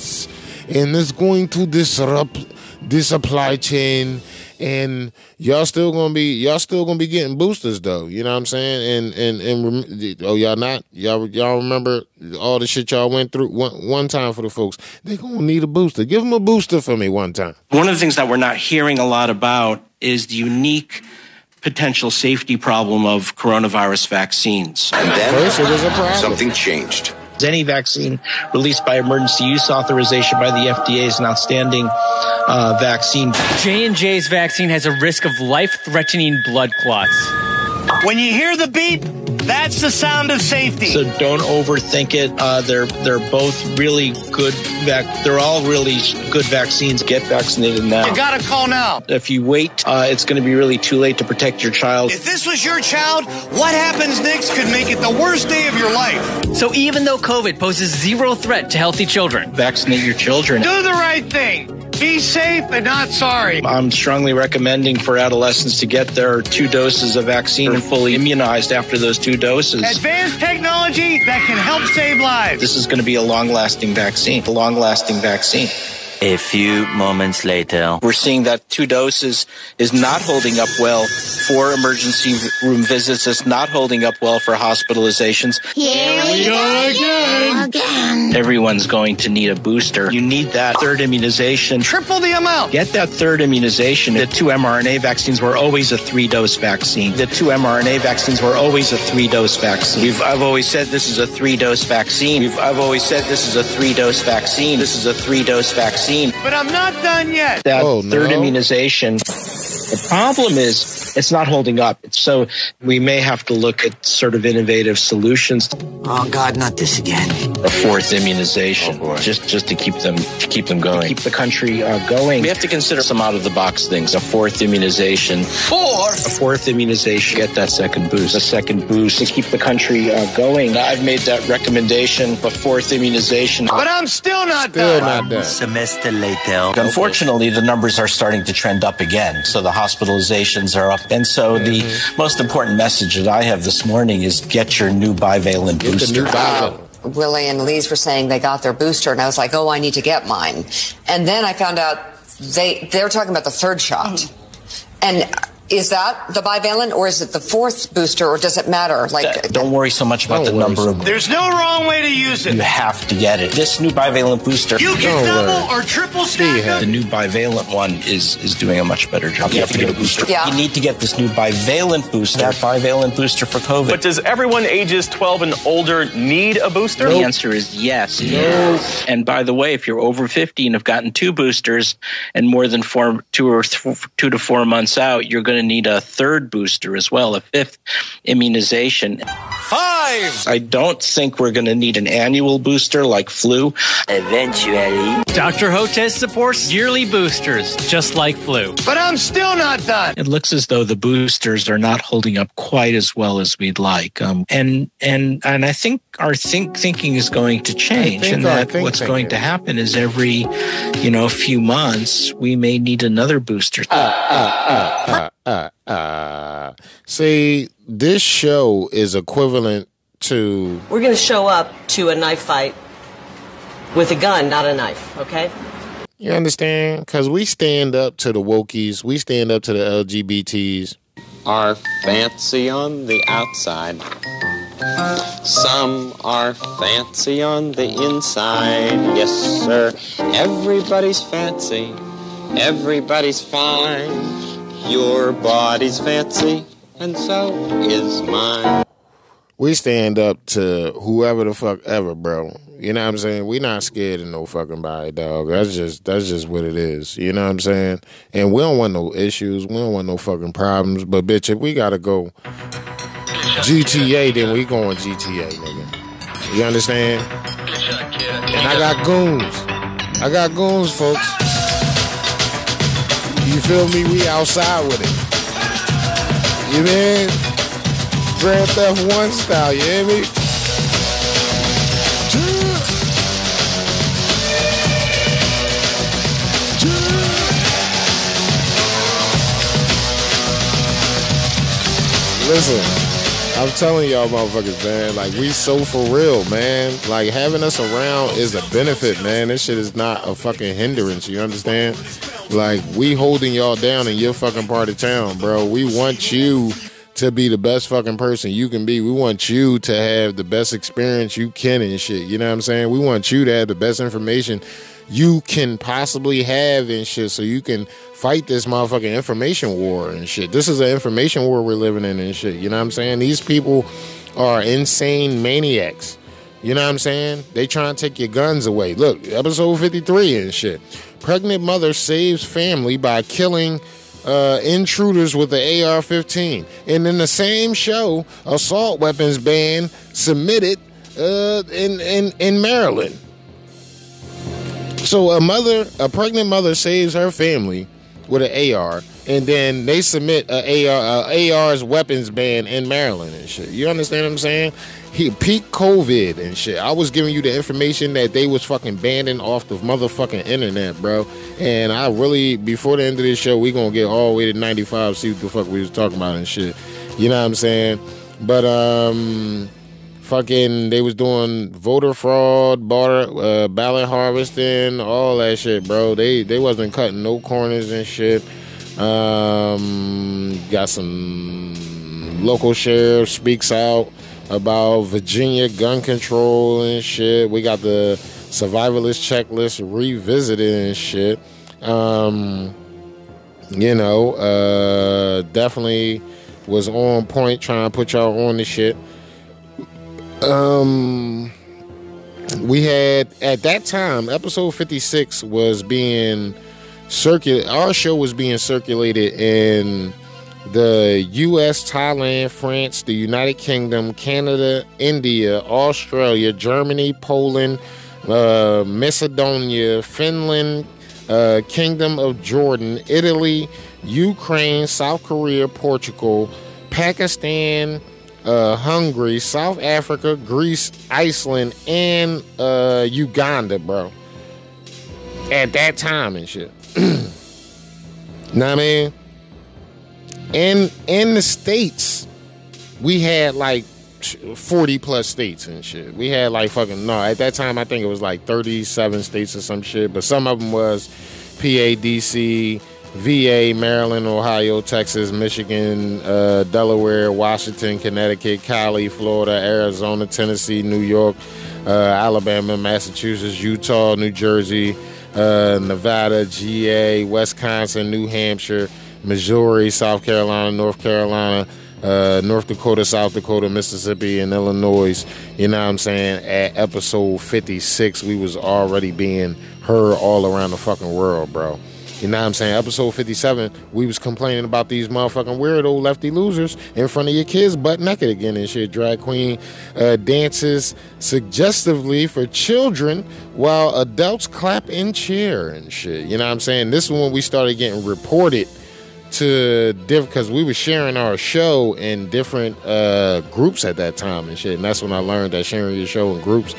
and it's going to disrupt the supply chain and y'all still gonna be y'all still gonna be getting boosters though. You know what i'm saying? And and and oh y'all not? Y'all y'all remember all the shit y'all went through? One, one time for the folks. They gonna need a booster. Give them a booster for me one time. One of the things that we're not hearing a lot about is the unique potential safety problem of coronavirus vaccines. And then First, it was a problem. something changed. Any vaccine released by emergency use authorization by the FDA is an outstanding uh, vaccine. J&J's vaccine has a risk of life-threatening blood clots. When you hear the beep, That's the sound of safety. So don't overthink it. Uh, they're they're both really good. Vac- they're all really good vaccines. Get vaccinated now. You gotta call now. If you wait, uh, it's going to be really too late to protect your child. If this was your child, what happens next could make it the worst day of your life. So even though COVID poses zero threat to healthy children, vaccinate your children. Do the right thing. Be safe and not sorry. I'm strongly recommending for adolescents to get their two doses of vaccine and fully immunized after those two doses. Advanced technology that can help save lives. This is going to be a long-lasting vaccine. A long-lasting vaccine. A few moments later, we're seeing that two doses is not holding up well for emergency room visits. It's not holding up well for hospitalizations. Here we go again. Again. Everyone's going to need a booster. You need that third immunization. Triple the amount. Get that third immunization. The two mRNA vaccines were always a three dose vaccine. The two mRNA vaccines were always a three dose vaccine. We've, I've always said this is a three dose vaccine. We've, I've always said this is a three dose vaccine. This is a three dose vaccine. But I'm not done yet. That Oh, third no. immunization. The problem is it's not holding up. So we may have to look at sort of innovative solutions. Oh God, not this again. A fourth immunization, just just to keep them to keep them going, keep the country uh, going. We have to consider some out of the box things. A fourth immunization, Fourth? a fourth immunization, get that second boost, a second boost to keep the country uh, going. I've made that recommendation. A fourth immunization. But I'm still not Still done. not done. Semester later, Unfortunately, the numbers are starting to trend up again. So the hospitalizations are up. And so the mm-hmm. most important message that I have this morning is get your new bivalent Get the booster. new Bible. Willie and Lise were saying they got their booster, and I was like, oh, I need to get mine. And then I found out they they're talking about the third shot. Mm-hmm. And is that the bivalent, or is it the fourth booster, or does it matter? Like, uh, Don't worry so much about the number so of. There's no wrong way to use it. You have to get it. This new bivalent booster. You get Don't double worry. or triple stack Yeah. up. The new bivalent one is is doing a much better job. You have to get a booster. Yeah. You need to get this new bivalent booster. That bivalent booster for COVID. But does everyone ages 12 and older need a booster? The answer is yes. Yes. And by the way, if you're over 50 and have gotten two boosters and more than four, two or th- two to four months out, you're going to need a third booster as well, a fifth immunization. Five. I don't think we're going to need an annual booster like flu. eventually, Dr. Hotez supports yearly boosters, just like flu. But I'm still not done. It looks as though the boosters are not holding up quite as well as we'd like, um, and and and I think our think thinking is going to change, and that think what's thinking. going to happen is every, you know, few months we may need another booster. uh, uh, uh. See, this show is equivalent to We're going to show up to a knife fight with a gun, not a knife, okay? you understand because we stand up to the wokies, we stand up to the LGBTs. are fancy on the outside. Some are fancy on the inside. Yes, sir. Everybody's fancy. Everybody's fine. Your body's fancy, and so is mine. We stand up to whoever the fuck ever, bro. You know what I'm saying? We not scared of no fucking body, dog. That's just that's just what it is. You know what I'm saying? And we don't want no issues. We don't want no fucking problems. But bitch, if we gotta go GTA, then we going GTA, nigga. You understand? And I got goons. I got goons, folks. You feel me? We outside with it. You mean? Grand Theft One style, you hear me? Listen, I'm telling y'all motherfuckers, man, like we so for real, man. Like having us around is a benefit, man. This shit is not a fucking hindrance, you understand? Like we holding y'all down in your fucking part of town, bro. We want you to be the best fucking person you can be. We want you to have the best experience you can and shit. You know what I'm saying? We want you to have the best information you can possibly have and shit so you can fight this motherfucking information war and shit. This is an information war we're living in and shit. You know what I'm saying? These people are insane maniacs. You know what I'm saying? They trying to take your guns away. Look, episode 53 and shit. Pregnant mother saves family by killing uh, intruders with the AR-15, and in the same show, assault weapons ban submitted uh, in in in Maryland. So a mother, a pregnant mother, saves her family with an AR, and then they submit a AR, a AR's weapons ban in Maryland and shit. You understand what I'm saying? He peak COVID and shit. I was giving you the information that they was fucking banning off the motherfucking internet, bro. And I really, before the end of this show, we gonna get all the way to 95, see what the fuck we was talking about and shit. You know what I'm saying? But um fucking they was doing voter fraud, border, uh, ballot harvesting, all that shit, bro. They they wasn't cutting no corners and shit. Um, got some local sheriff speaks out about Virginia gun control and shit. We got the survivalist checklist revisited and shit. Um, you know, uh, definitely was on point trying to put y'all on the shit. Um, we had at that time, episode 56 was being Our show was being circulated in the U.S., Thailand, France, the United Kingdom, Canada, India, Australia, Germany, Poland, uh, Macedonia, Finland, uh, Kingdom of Jordan, Italy, Ukraine, South Korea, Portugal, Pakistan, uh, Hungary, South Africa, Greece, Iceland, and uh, Uganda, bro. At that time and shit. (clears throat) know what I mean? In in the states, we had like 40 plus states and shit. We had like fucking no. At that time, I think it was like 37 states or some shit. But some of them was PA, DC, VA, Maryland, Ohio, Texas, Michigan, uh, Delaware, Washington, Connecticut, Cali, Florida, Arizona, Tennessee, New York, uh, Alabama, Massachusetts, Utah, New Jersey, uh, Nevada, GA, Wisconsin, New Hampshire, Missouri, South Carolina, North Carolina, uh, North Dakota, South Dakota, Mississippi, and Illinois. You know what I'm saying? At episode 56, we was already being heard all around the fucking world, bro. You know what I'm saying? Episode 57, we was complaining about these motherfucking weirdo lefty losers in front of your kids butt naked again and shit. Drag queen uh, dances suggestively for children while adults clap and cheer and shit. You know what I'm saying? This is when we started getting reported to different because we were sharing our show in different uh, groups at that time and shit. And that's when I learned that sharing your show in groups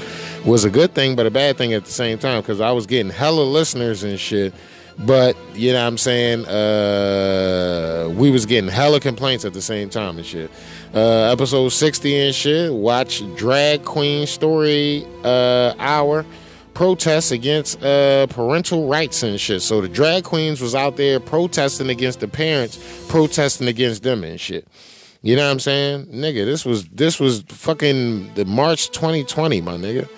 was a good thing, but a bad thing at the same time because I was getting hella listeners and shit. But you know what I'm saying? Uh, we was getting hella complaints at the same time and shit. Uh, episode 60 and shit. Watch Drag Queen Story uh, Hour protests against uh, parental rights and shit. So the drag queens was out there protesting against the parents, protesting against them and shit. You know what I'm saying, nigga? This was this was fucking the March 2020, my nigga.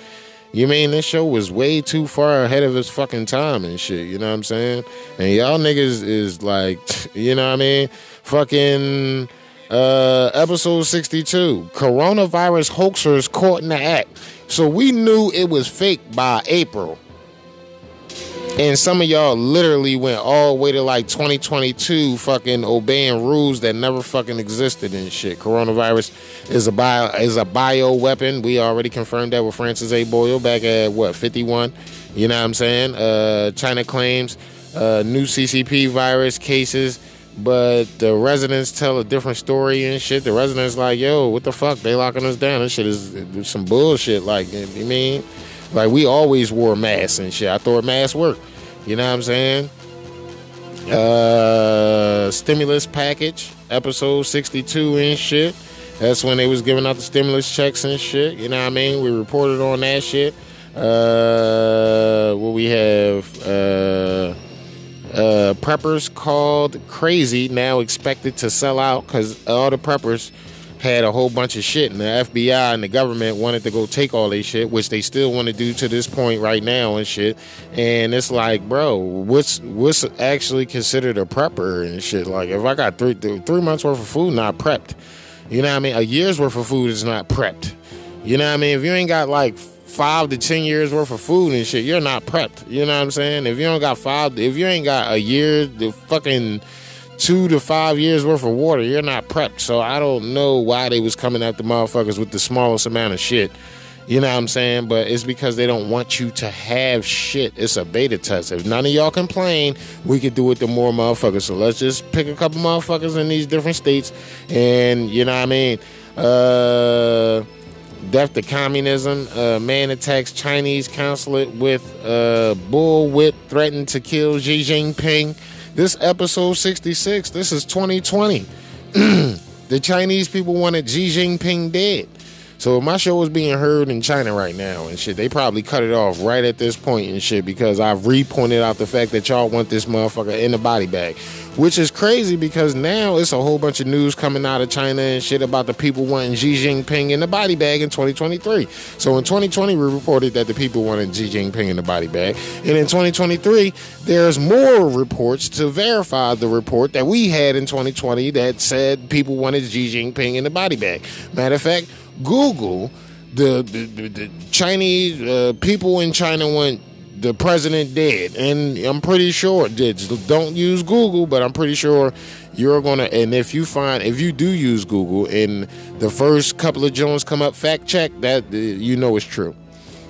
You mean this show was way too far ahead of its fucking time and shit, you know what I'm saying? And y'all niggas is like, (tsk) you know what I mean? Fucking uh episode 62. Coronavirus hoaxers caught in the act. So we knew it was fake by April. And some of y'all literally went all the way to like 2022 fucking obeying rules that never fucking existed and shit. Coronavirus is a bio is a bio weapon. We already confirmed that with Francis A. Boyle back at what 51. You know what I'm saying? Uh, China claims uh, new CCP virus cases, but the residents tell a different story and shit. The residents like, yo, what the fuck? They locking us down. This shit is some bullshit. Like, you mean? Like we always wore masks and shit. I thought masks work. You know what I'm saying? Uh stimulus package, episode 62 and shit. That's when they was giving out the stimulus checks and shit. You know what I mean? We reported on that shit. Uh what we have uh uh preppers called crazy now expected to sell out because all the preppers had a whole bunch of shit, and the FBI and the government wanted to go take all their shit, which they still want to do to this point right now and shit. And it's like, bro, what's what's actually considered a prepper and shit? Like, if I got three three months worth of food not prepped, you know what I mean? A year's worth of food is not prepped. You know what I mean? If you ain't got like five to ten years worth of food and shit, you're not prepped. You know what I'm saying? If you don't got five, if you ain't got a year, the fucking two to five years worth of water, you're not prepped. So I don't know why they was coming at the motherfuckers with the smallest amount of shit. You know what I'm saying? But it's because they don't want you to have shit. It's a beta test. If none of y'all complain, we could do it to more motherfuckers. So let's just pick a couple motherfuckers in these different states and you know what I mean? Uh death to communism. Uh, man attacks Chinese consulate with uh, bullwhip threatened to kill Xi Jinping. This episode 66. This is 2020. (clears throat) the Chinese people wanted Xi Jinping dead. So my show is being heard in China right now and shit, they probably cut it off right at this point and shit because I've re-pointed out the fact that y'all want this motherfucker in the body bag. Which is crazy because now it's a whole bunch of news coming out of China and shit about the people wanting Xi Jinping in the body bag in 2023. So in 2020, we reported that the people wanted Xi Jinping in the body bag. And in 2023, there's more reports to verify the report that we had in 2020 that said people wanted Xi Jinping in the body bag. Matter of fact, Google, the, the, the, Chinese uh, people in China want the president dead. And I'm pretty sure it did. Don't use Google, but I'm pretty sure you're gonna and if you find if you do use Google and the first couple of Jones come up fact check that uh, you know it's true.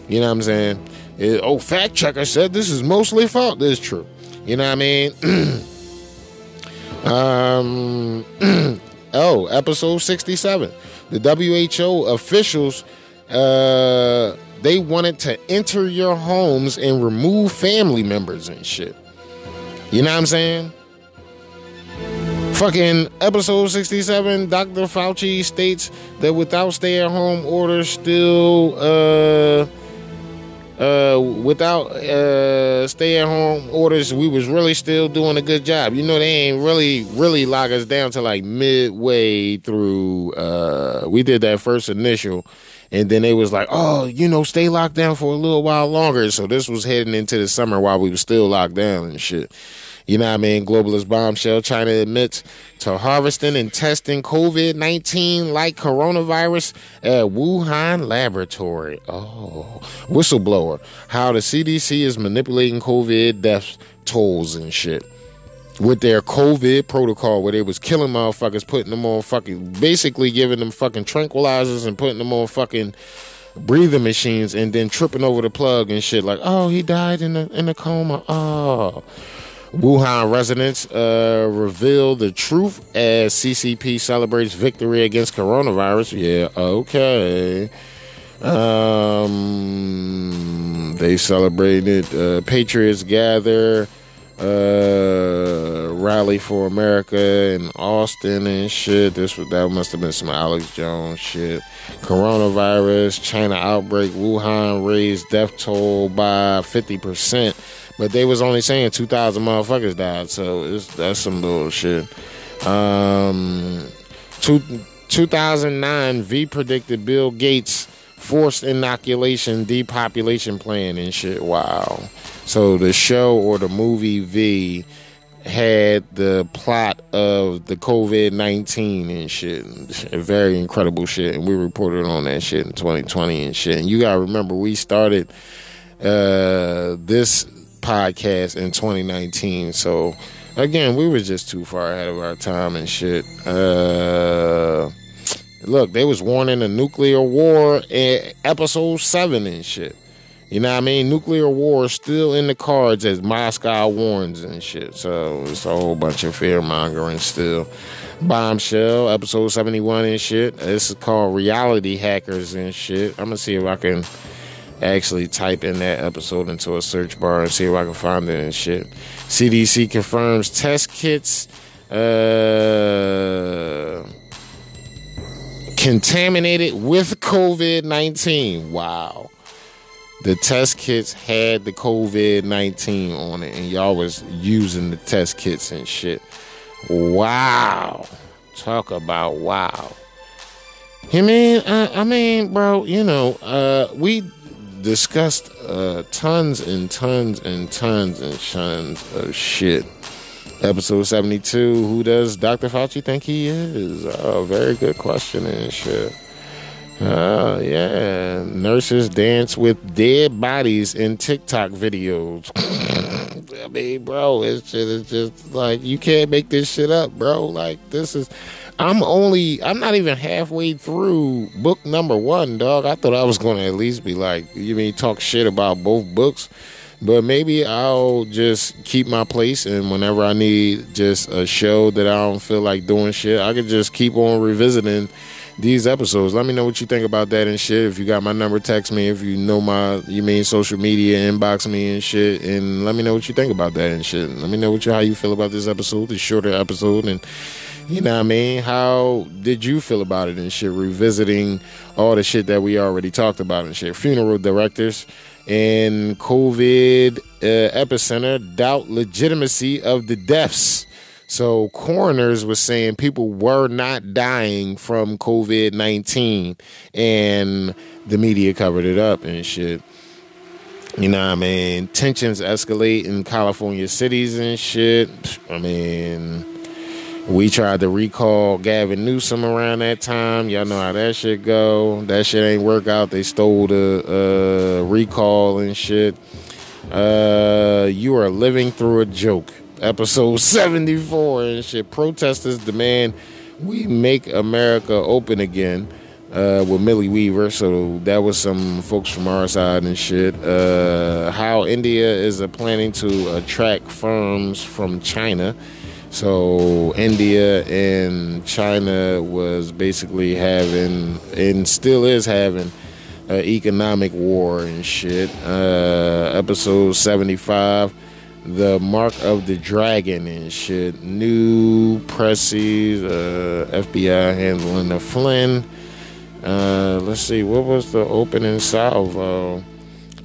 You know what I'm saying? It, oh, fact checker said this is mostly false. This is true. You know what I mean? (clears throat) um (clears throat) oh, episode 67 the WHO officials uh, they wanted to enter your homes and remove family members and shit. You know what I'm saying? Fucking episode 67, Dr. Fauci states that without stay at home orders, still, uh, uh, without uh, stay at home orders, we was really still doing a good job. You know, they ain't really, really lock us down to like midway through. Uh, we did that first initial, and then they was like, oh, you know, stay locked down for a little while longer. So this was heading into the summer while we was still locked down and shit. You know what I mean? Globalist bombshell. China admits to harvesting and testing COVID 19 like coronavirus at Wuhan laboratory. Oh, whistleblower. How the CDC is manipulating COVID death tolls and shit. With their COVID protocol, where they was killing motherfuckers, putting them on fucking, basically giving them fucking tranquilizers and putting them on fucking breathing machines, and then tripping over the plug and shit. Like, oh, he died in a in a coma. Oh, Wuhan residents uh, reveal the truth as CCP celebrates victory against coronavirus. Yeah, okay. Um, they celebrated. Uh, Patriots gather, uh, rally for America in Austin and shit. This that must have been some Alex Jones shit. Coronavirus, China outbreak, Wuhan raised death toll by fifty percent, but they was only saying two thousand motherfuckers died. So that's some bullshit. Um, two, 2009, V predicted Bill Gates forced inoculation depopulation plan and shit. Wow. So the show or the movie V had the plot of the COVID 19 and shit. Very incredible shit. And we reported on that shit in 2020 and shit. And you got to remember, we started uh, this podcast in 2019. So again, we were just too far ahead of our time and shit. Uh, look, they was warning a nuclear war in episode seven and shit. You know what I mean? Nuclear war is still in the cards as Moscow warns and shit. So it's a whole bunch of fear mongering still. Bombshell, episode 71 and shit. This is called Reality Hackers and shit. I'm gonna see if I can actually type in that episode into a search bar and see if I can find it and shit. CDC confirms test kits. Uh, contaminated with COVID 19. Wow. The test kits had the COVID 19 on it, and y'all was using the test kits and shit. Wow. Talk about wow. I mean, uh, I mean, bro, you know, uh, we discussed uh, tons and tons and tons and tons of shit. Episode 72, who does Dr. Fauci think he is? Oh, very good question and shit. Oh, yeah. Nurses dance with dead bodies in TikTok videos. (laughs) I mean, bro, it's just, it's just like you can't make this shit up, bro. Like this is. I'm only. I'm not even halfway through book number one, dog. I thought I was gonna at least be like, you mean talk shit about both books. But maybe I'll just keep my place, and whenever I need just a show that I don't feel like doing shit, I could just keep on revisiting these episodes. Let me know what you think about that and shit. If you got my number, text me. If you know my, you mean social media, inbox me and shit, and let me know what you think about that and shit. Let me know what you how you feel about this episode, this shorter episode, and you know what I mean. How did you feel about it and shit? Revisiting all the shit that we already talked about and shit. Funeral directors and COVID uh, epicenter doubt legitimacy of the deaths. So coroners were saying people were not dying from COVID nineteen, and the media covered it up and shit. You know what I mean? Tensions escalate in California cities and shit. I mean, we tried to recall Gavin Newsom around that time. Y'all know how that shit go. That shit ain't work out. They stole the uh, recall and shit. Uh, you are living through a joke. Episode 74 and shit. Protesters demand we make America open again. Uh, with Millie Weaver, so that was some folks from our side and shit. Uh, how India is planning to attract firms from China. So India and China was basically having, and still is having, an economic war and shit. Uh, episode seventy five, the mark of the dragon and shit. New presses, uh, FBI handling the Flynn. Uh, let's see, what was the opening salvo?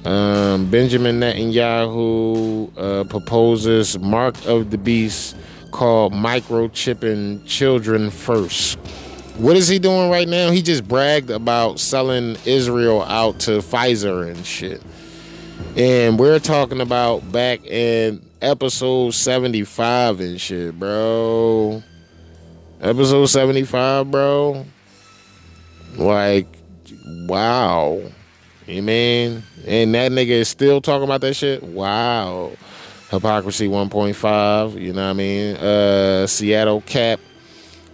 Um, Benjamin Netanyahu uh, proposes mark of the beast called microchipping children first. What is he doing right now? He just bragged about selling Israel out to Pfizer and shit. And we're talking about back in episode 75 and shit, bro. Episode 75, bro. Like, wow. You mean? And that nigga is still talking about that shit? Wow. Hypocrisy 1.5, you know what I mean? Uh, Seattle Cap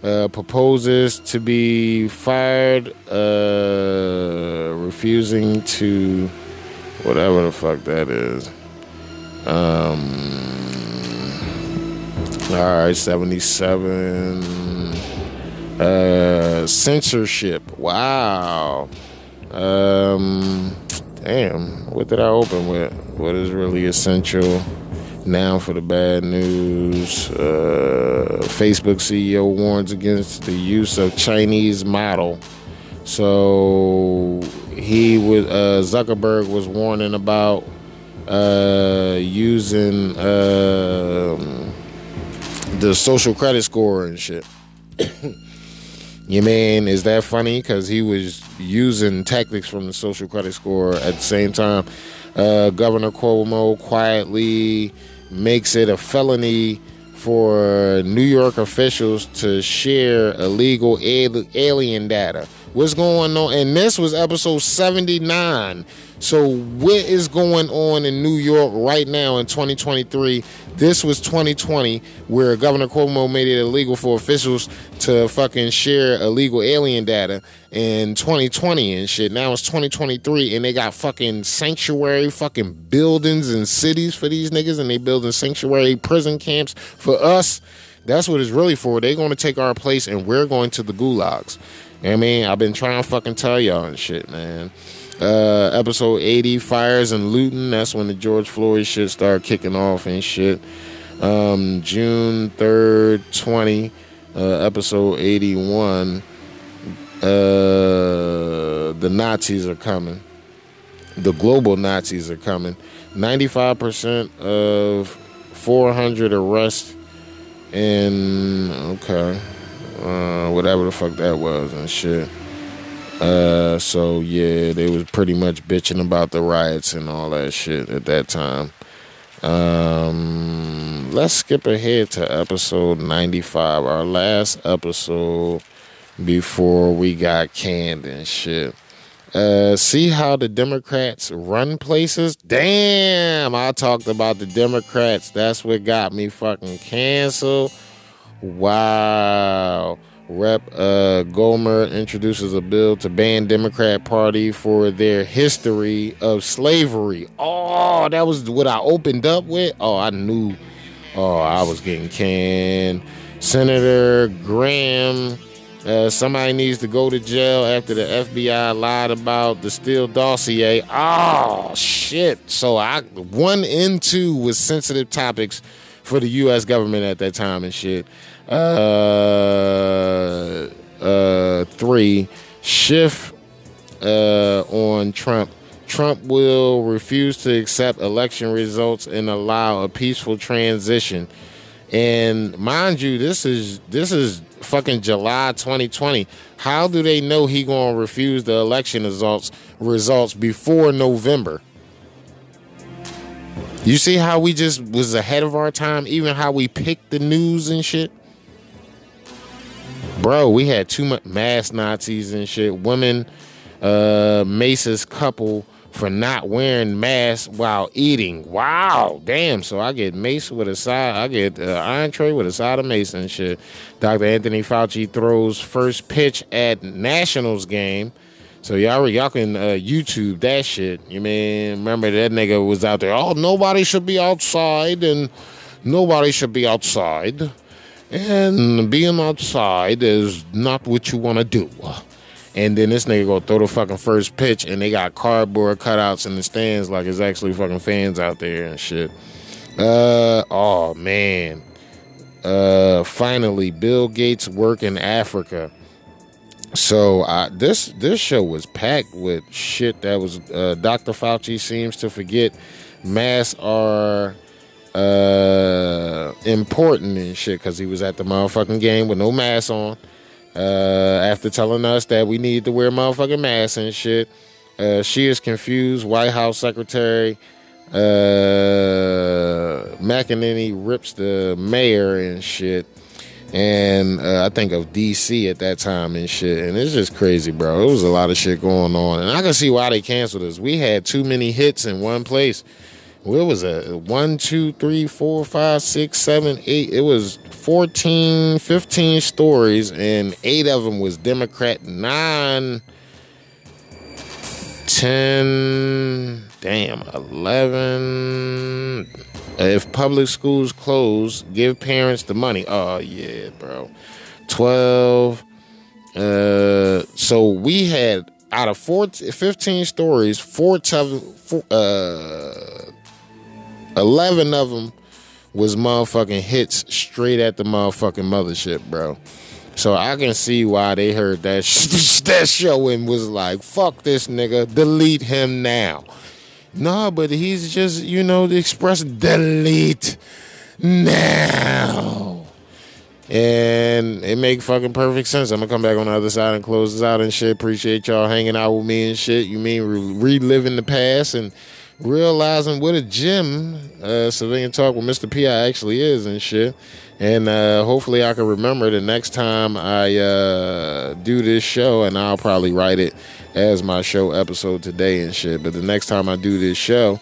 uh, proposes to be fired, uh, refusing to whatever the fuck that is. Um, all right, 77. Uh, censorship. Wow. Um, damn. What did I open with? What is really essential? Now for the bad news. Uh, Facebook CEO warns against the use of Chinese model. So he was uh, Zuckerberg was warning about uh, using um, the social credit score and shit. (coughs) you mean is that funny? Because he was using tactics from the social credit score at the same time. Uh, Governor Cuomo quietly makes it a felony for New York officials to share illegal alien data. What's going on? And this was episode 79. So, what is going on in New York right now in 2023? This was 2020, where Governor Cuomo made it illegal for officials to fucking share illegal alien data in 2020 and shit. Now it's 2023, and they got fucking sanctuary fucking buildings and cities for these niggas, and they building sanctuary prison camps for us. That's what it's really for. They're going to take our place, and we're going to the gulags. I mean, I've been trying to fucking tell y'all and shit, man. Uh, episode 80, Fires and Looting. That's when the George Floyd shit started kicking off and shit. Um, June 3rd, 20, uh, episode 81. Uh, the Nazis are coming. The global Nazis are coming. 95% of 400 arrests in, okay, uh, whatever the fuck that was and shit. Uh, so yeah, they was pretty much bitching about the riots and all that shit at that time. Um, let's skip ahead to episode 95, our last episode before we got canned and shit. Uh, see how the Democrats run places? Damn, I talked about the Democrats. That's what got me fucking canceled. Wow. Rep uh, Gohmert introduces a bill to ban Democrat Party for their history of slavery. Oh, that was what I opened up with. Oh, I knew. Oh, I was getting canned. Senator Graham, uh, somebody needs to go to jail after the FBI lied about the Steele dossier. Oh shit! So I one and two was sensitive topics for the U.S. government at that time and shit. Uh, uh, three, Schiff uh, on Trump. Trump will refuse to accept election results and allow a peaceful transition. And mind you, this is this is fucking July 2020. How do they know he gonna refuse the election results results before November? You see how we just was ahead of our time, even how we picked the news and shit. Bro, we had too much mass Nazis and shit. Women, uh, Mace's couple for not wearing masks while eating. Wow, damn. So I get mace with a side, I get uh, entree with a side of mace and shit. Dr. Anthony Fauci throws first pitch at Nationals game. So y'all y'all can uh, YouTube that shit. You mean remember that nigga was out there? Oh, nobody should be outside, and nobody should be outside, and being outside is not what you want to do. And then this nigga go throw the fucking first pitch, and they got cardboard cutouts in the stands like it's actually fucking fans out there and shit. Uh oh man. Uh, finally, Bill Gates work in Africa. So uh, this this show was packed with shit that was uh, Dr. Fauci seems to forget masks are uh, important and shit because he was at the motherfucking game with no mask on. Uh, after telling us that we need to wear motherfucking masks and shit, uh, she is confused. White House Secretary uh, McEnany rips the mayor and shit and uh, I think of DC at that time and shit. And it's just crazy, bro. It was a lot of shit going on, and I can see why they canceled us. We had too many hits in one place. What was it? One, two, three, four, five, six, seven, eight. It was 14, 15 stories, and eight of them was Democrat. Nine, ten, damn, eleven. If public schools close, give parents the money. Oh yeah, bro. Twelve. Uh, so we had out of 14, 15 stories, four, four, uh, 11 of them was motherfucking hits straight at the motherfucking mothership, bro. So I can see why they heard that sh- (laughs) that show and was like, "Fuck this nigga, delete him now." No, but he's just you know the express delete now, and it make fucking perfect sense. I'm gonna come back on the other side and close this out and shit. Appreciate y'all hanging out with me and shit. You mean re- reliving the past and realizing what a gym uh, civilian talk with Mr. P I actually is and shit. And uh, hopefully I can remember the next time I uh, do this show, and I'll probably write it as my show episode today and shit. But the next time I do this show,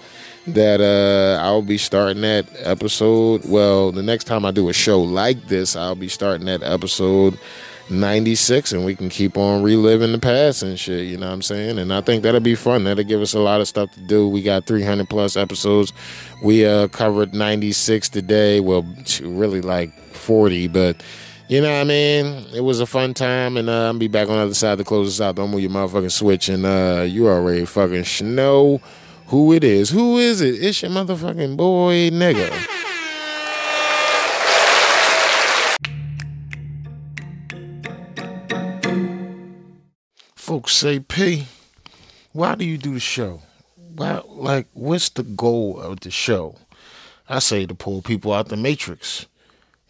that uh, I'll be starting that episode. Well, the next time I do a show like this, I'll be starting that episode 96 and we can keep on reliving the past and shit, you know what I'm saying? And I think that'll be fun. That'll give us a lot of stuff to do. We got 300 plus episodes. We uh, covered 96 today. Well, really like 40, but you know what I mean? It was a fun time, and uh, I'll be back on the other side to close this out. Don't move your motherfucking switch, and uh, you already fucking know who it is. Who is it? It's your motherfucking boy, nigga. Folks say, P, why do you do the show? Why, like, what's the goal of the show? I say to pull people out the matrix.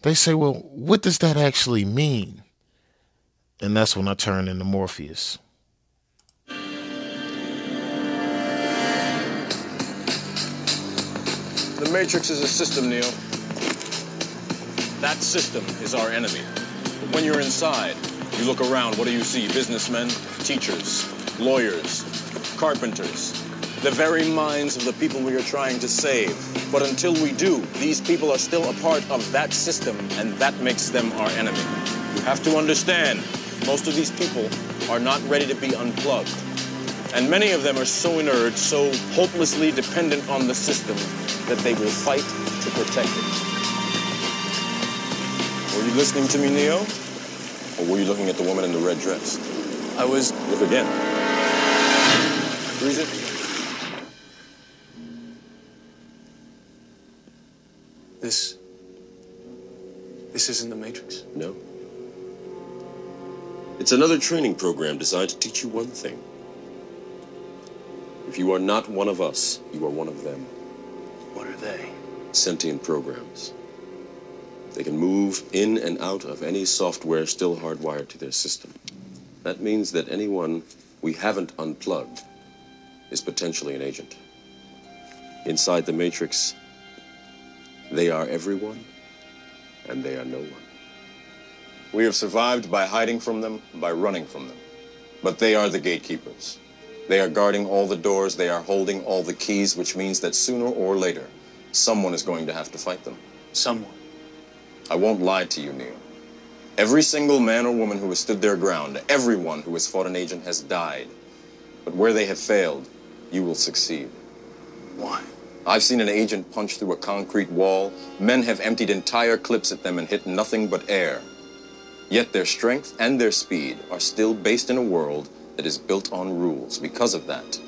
They say, well, what does that actually mean? And that's when I turn into Morpheus. The Matrix is a system, Neo. That system is our enemy. But when you're inside, you look around, what do you see? Businessmen, teachers, lawyers, carpenters, the very minds of the people we are trying to save. But until we do, these people are still a part of that system, and that makes them our enemy. You have to understand, most of these people are not ready to be unplugged. And many of them are so inert, so hopelessly dependent on the system, that they will fight to protect it. Were you listening to me, Neo? Or were you looking at the woman in the red dress? I was. Look again. Who is it? This. This isn't the Matrix. No. It's another training program designed to teach you one thing. If you are not one of us, you are one of them. What are they? Sentient programs. They can move in and out of any software still hardwired to their system. That means that anyone we haven't unplugged is potentially an agent. Inside the Matrix, they are everyone, and they are no one. We have survived by hiding from them, by running from them. But they are the gatekeepers. They are guarding all the doors, they are holding all the keys, which means that sooner or later, someone is going to have to fight them. Someone. I won't lie to you, Neo. Every single man or woman who has stood their ground, everyone who has fought an agent has died. But where they have failed, you will succeed. Why? I've seen an agent punch through a concrete wall. Men have emptied entire clips at them and hit nothing but air. Yet their strength and their speed are still based in a world that is built on rules. Because of that,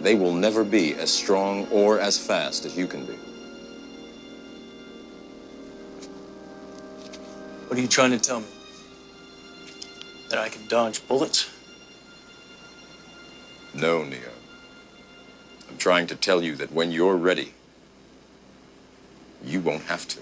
they will never be as strong or as fast as you can be. What are you trying to tell me? That I can dodge bullets? No, Neo. I'm trying to tell you that when you're ready, you won't have to.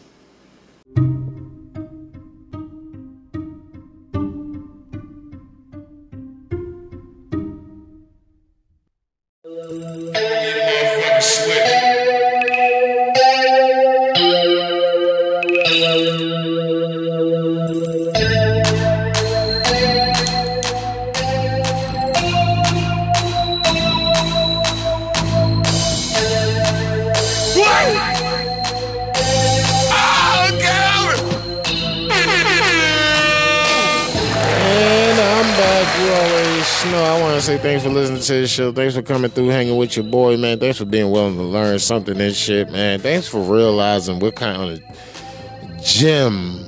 To the show. Thanks for coming through, hanging with your boy, man. Thanks for being willing to learn something and shit, man. Thanks for realizing what kind of gem,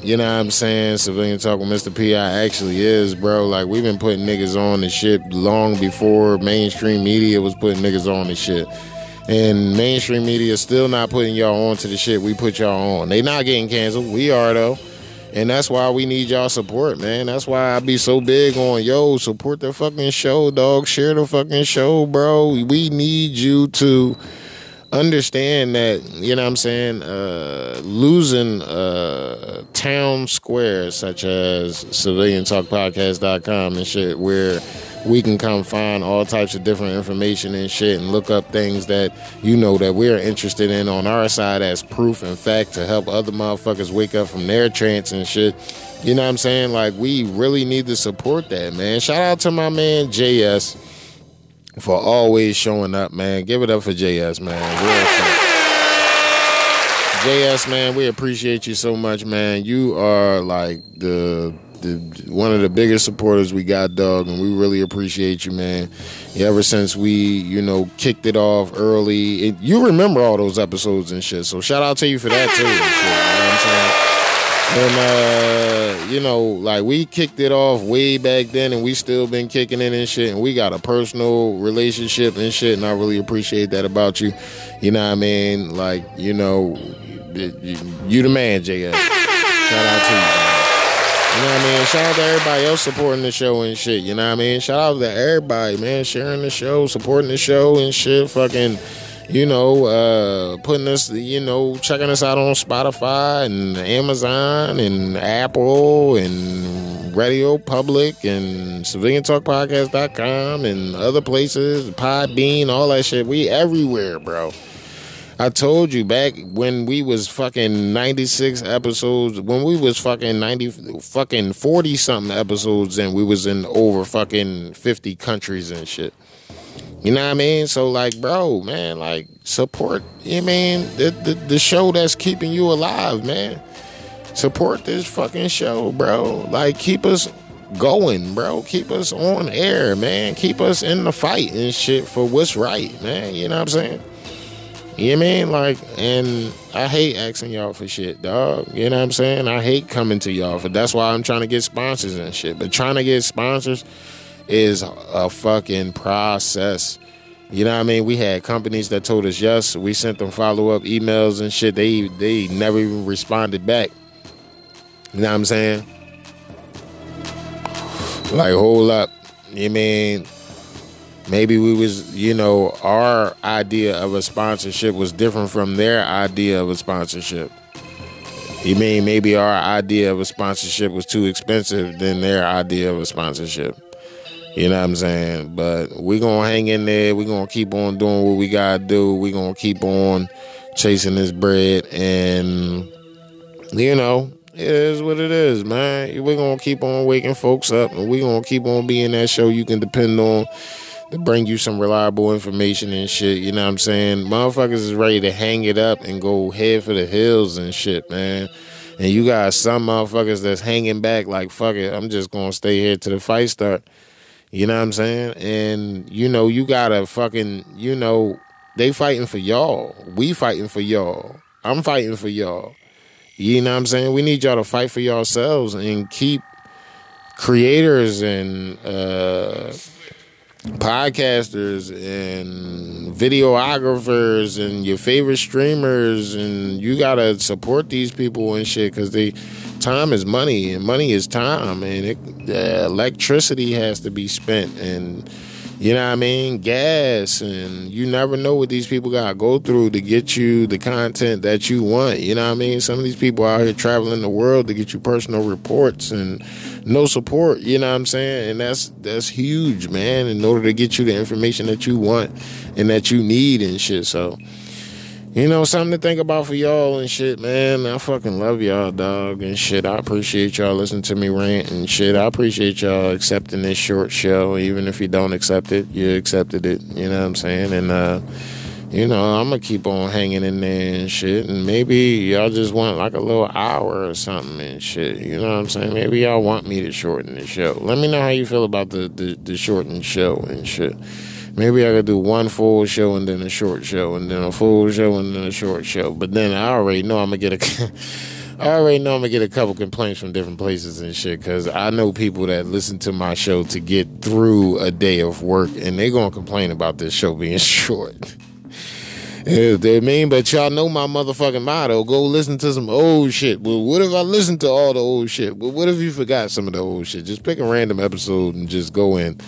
you know what I'm saying, Civilian Talk with Mr. P.I. actually is, bro. Like, we've been putting niggas on the shit long before mainstream media was putting niggas on the shit. And mainstream media is still not putting y'all on to the shit we put y'all on. They not getting canceled. We are, though. And that's why we need y'all support, man. That's why I be so big on yo support the fucking show, dog. Share the fucking show, bro. We need you to understand that you know what I'm saying. Uh, losing uh, town squares such as CivilianTalkPodcast.com and shit, where we can come find all types of different information and shit and look up things that you know that we're interested in on our side as proof and fact to help other motherfuckers wake up from their trance and shit. You know what I'm saying? Like we really need to support that, man. Shout out to my man JS for always showing up, man. Give it up for JS, man. JS, man, we appreciate you so much, man. You are like the the one of the biggest supporters we got, dog, and we really appreciate you, man. Ever since we, you know, kicked it off early, it, you remember all those episodes and shit. So shout out to you for that too. you know? And uh, you know, like we kicked it off way back then, and we still been kicking it and shit. And we got a personal relationship and shit, and I really appreciate that about you. You know what I mean? Like, you know, you, you the man, JS. Shout out to you. You know what I mean? Shout out to everybody else supporting the show and shit. You know what I mean? Shout out to everybody, man, sharing the show, supporting the show and shit. Fucking, you know, uh, putting us, you know, checking us out on Spotify and Amazon and Apple and Radio Public and CivilianTalkPodcast.com and other places, Podbean, all that shit. We everywhere, bro. I told you back when we was fucking 96 episodes, when we was fucking 90, fucking 40 something episodes and we was in over fucking 50 countries and shit. You know what I mean? So like, bro, man, like support, you mean? The, the, the show that's keeping you alive, man. Support this fucking show, bro. Like keep us going, bro. Keep us on air, man. Keep us in the fight and shit for what's right, man. You know what I'm saying? You know what I mean? Like, and I hate asking y'all for shit, dog. You know what I'm saying? I hate coming to y'all for that's why I'm trying to get sponsors and shit. But trying to get sponsors is a fucking process. You know what I mean? We had companies that told us yes. We sent them follow up emails and shit. They they never even responded back. You know what I'm saying? Like hold up. You know I mean maybe we was you know our idea of a sponsorship was different from their idea of a sponsorship. You mean maybe our idea of a sponsorship was too expensive than their idea of a sponsorship. You know what i'm saying? But we gonna hang in there. We gonna keep on doing what we gotta do. We gonna keep on chasing this bread. And you know it is what it is, man. We're gonna keep on waking folks up and we're gonna keep on being that show you can depend on bring you some reliable information and shit. You know what I'm saying? Motherfuckers is ready to hang it up and go head for the hills and shit, man. And you got some motherfuckers that's hanging back like fuck it, I'm just gonna stay here till the fight start. You know what I'm saying? And you know, you gotta fucking you know, they fighting for y'all. We fighting for y'all. I'm fighting for y'all. You know what I'm saying? We need y'all to fight for yourselves and keep creators and uh, podcasters and videographers and your favorite streamers and you gotta support these people and shit because they time is money and money is time and it, uh, electricity has to be spent and you know what I mean? Gas, and you never know what these people gotta go through to get you the content that you want. You know what I mean? Some of these people out here traveling the world to get you personal reports and no support. You know what I'm saying? And that's that's huge, man. In order to get you the information that you want and that you need and shit. So you know, something to think about for y'all and shit, man. I fucking love y'all, dog, and shit. I appreciate y'all listening to me rant and shit. I appreciate y'all accepting this short show. Even if you don't accept it, you accepted it. You know what I'm saying? And, uh, you know, I'm gonna keep on hanging in there and shit. And maybe y'all just want like a little hour or something and shit. You know what I'm saying? Maybe y'all want me to shorten the show. Let me know how you feel about the, the, the shortened show and shit. Maybe I could do one full show and then a short show and then a full show and then a short show. But then I already know I'm gonna get a. (laughs) I already know I'm gonna get a couple complaints from different places and shit because I know people that listen to my show to get through a day of work and they're gonna complain about this show being (laughs) short. Yeah, they mean, but y'all know my motherfucking motto. Go listen to some old shit. Well, what if I listen to all the old shit? Well, what if you forgot some of the old shit? Just pick a random episode and just go in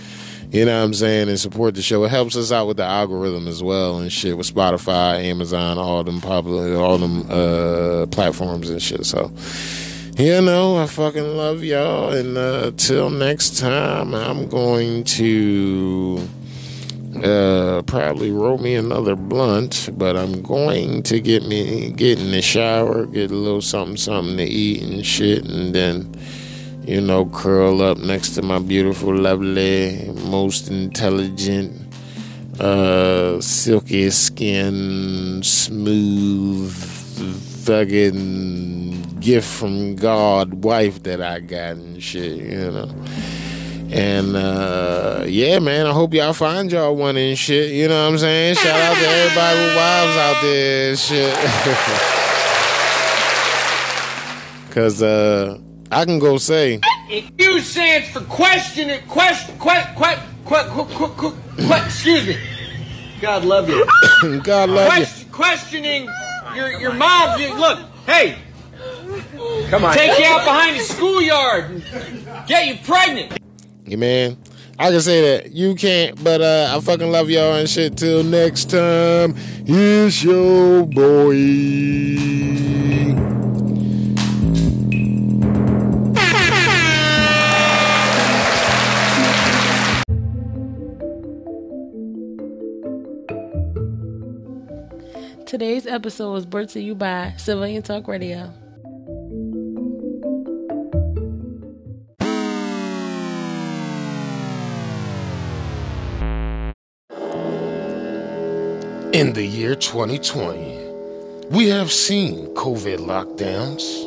you know what I'm saying, and support the show. It helps us out with the algorithm as well and shit with Spotify, Amazon, all them popular, all them uh, platforms and shit. So, you know, I fucking love y'all, and uh, till next time, I'm going to uh, probably roll me another blunt, but I'm going to get me get in the shower, get a little something, something to eat and shit, and then you know, curl up next to my beautiful, lovely, most intelligent, uh, silky skin, smooth, fucking gift from God wife that I got and shit, you know. And uh, yeah, man, I hope y'all find y'all one and shit. You know what I'm saying? Shout out to everybody with wives out there and shit. (laughs) Cause uh I can go say. Q stands for question, question, question, question, excuse me. God love you. (coughs) God love Question, you. Questioning your your mom. You, look, hey, come on, take you out behind the schoolyard and get you pregnant. Yeah, man. I can say that you can't, but uh, I fucking love y'all and shit. Till next time, it's your boy. Today's episode was brought to you by Civilian Talk Radio. In the year 2020, we have seen COVID lockdowns,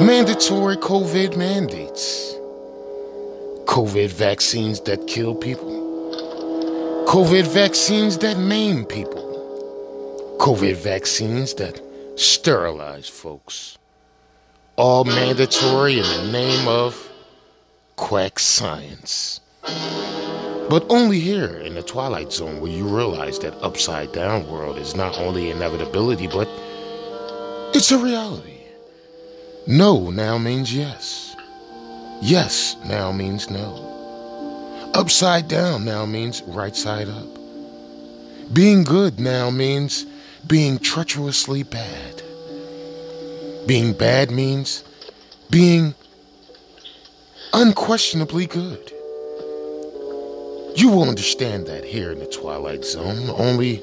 mandatory COVID mandates, COVID vaccines that kill people, COVID vaccines that maim people, COVID vaccines that sterilize folks. All mandatory in the name of quack science. But only here in the Twilight Zone will you realize that upside down world is not only inevitability, but it's a reality. No now means yes. Yes now means no. Upside down now means right side up. Being good now means being treacherously bad. Being bad means being unquestionably good. You will understand that here in the Twilight Zone. Only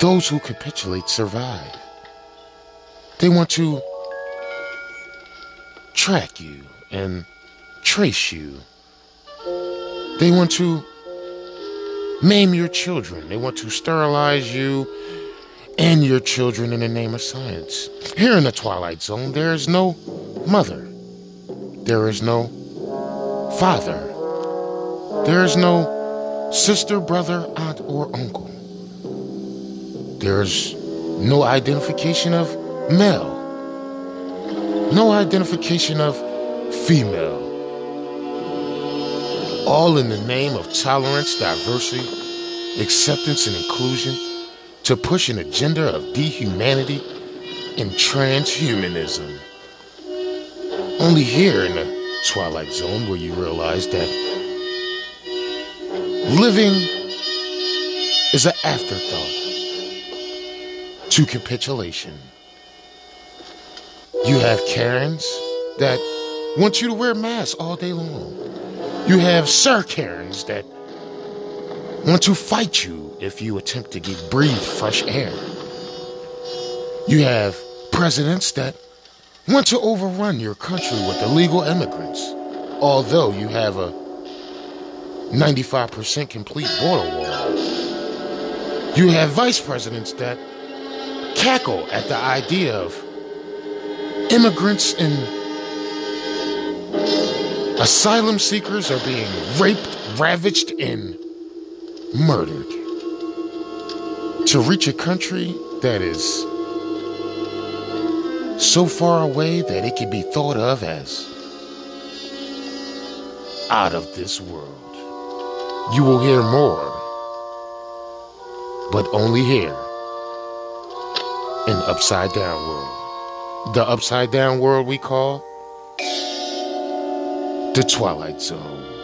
those who capitulate survive. They want to track you and trace you. They want to maim your children. They want to sterilize you and your children in the name of science. Here in the Twilight Zone, there is no mother. There is no father. There is no sister, brother, aunt, or uncle. There's no identification of male. No identification of female. All in the name of tolerance, diversity, acceptance, and inclusion to push an agenda of dehumanity and transhumanism. Only here in the Twilight Zone will you realize that living is an afterthought to capitulation. You have Karens that want you to wear masks all day long. You have Sir Karens that want to fight you if you attempt to get breathe fresh air. You have presidents that want to overrun your country with illegal immigrants, although you have a 95% complete border wall. You have vice presidents that cackle at the idea of immigrants and asylum seekers are being raped, ravaged, and murdered. To reach a country that is so far away that it can be thought of as out of this world. You will hear more, but only here in Upside Down World. The Upside Down World we call the Twilight Zone.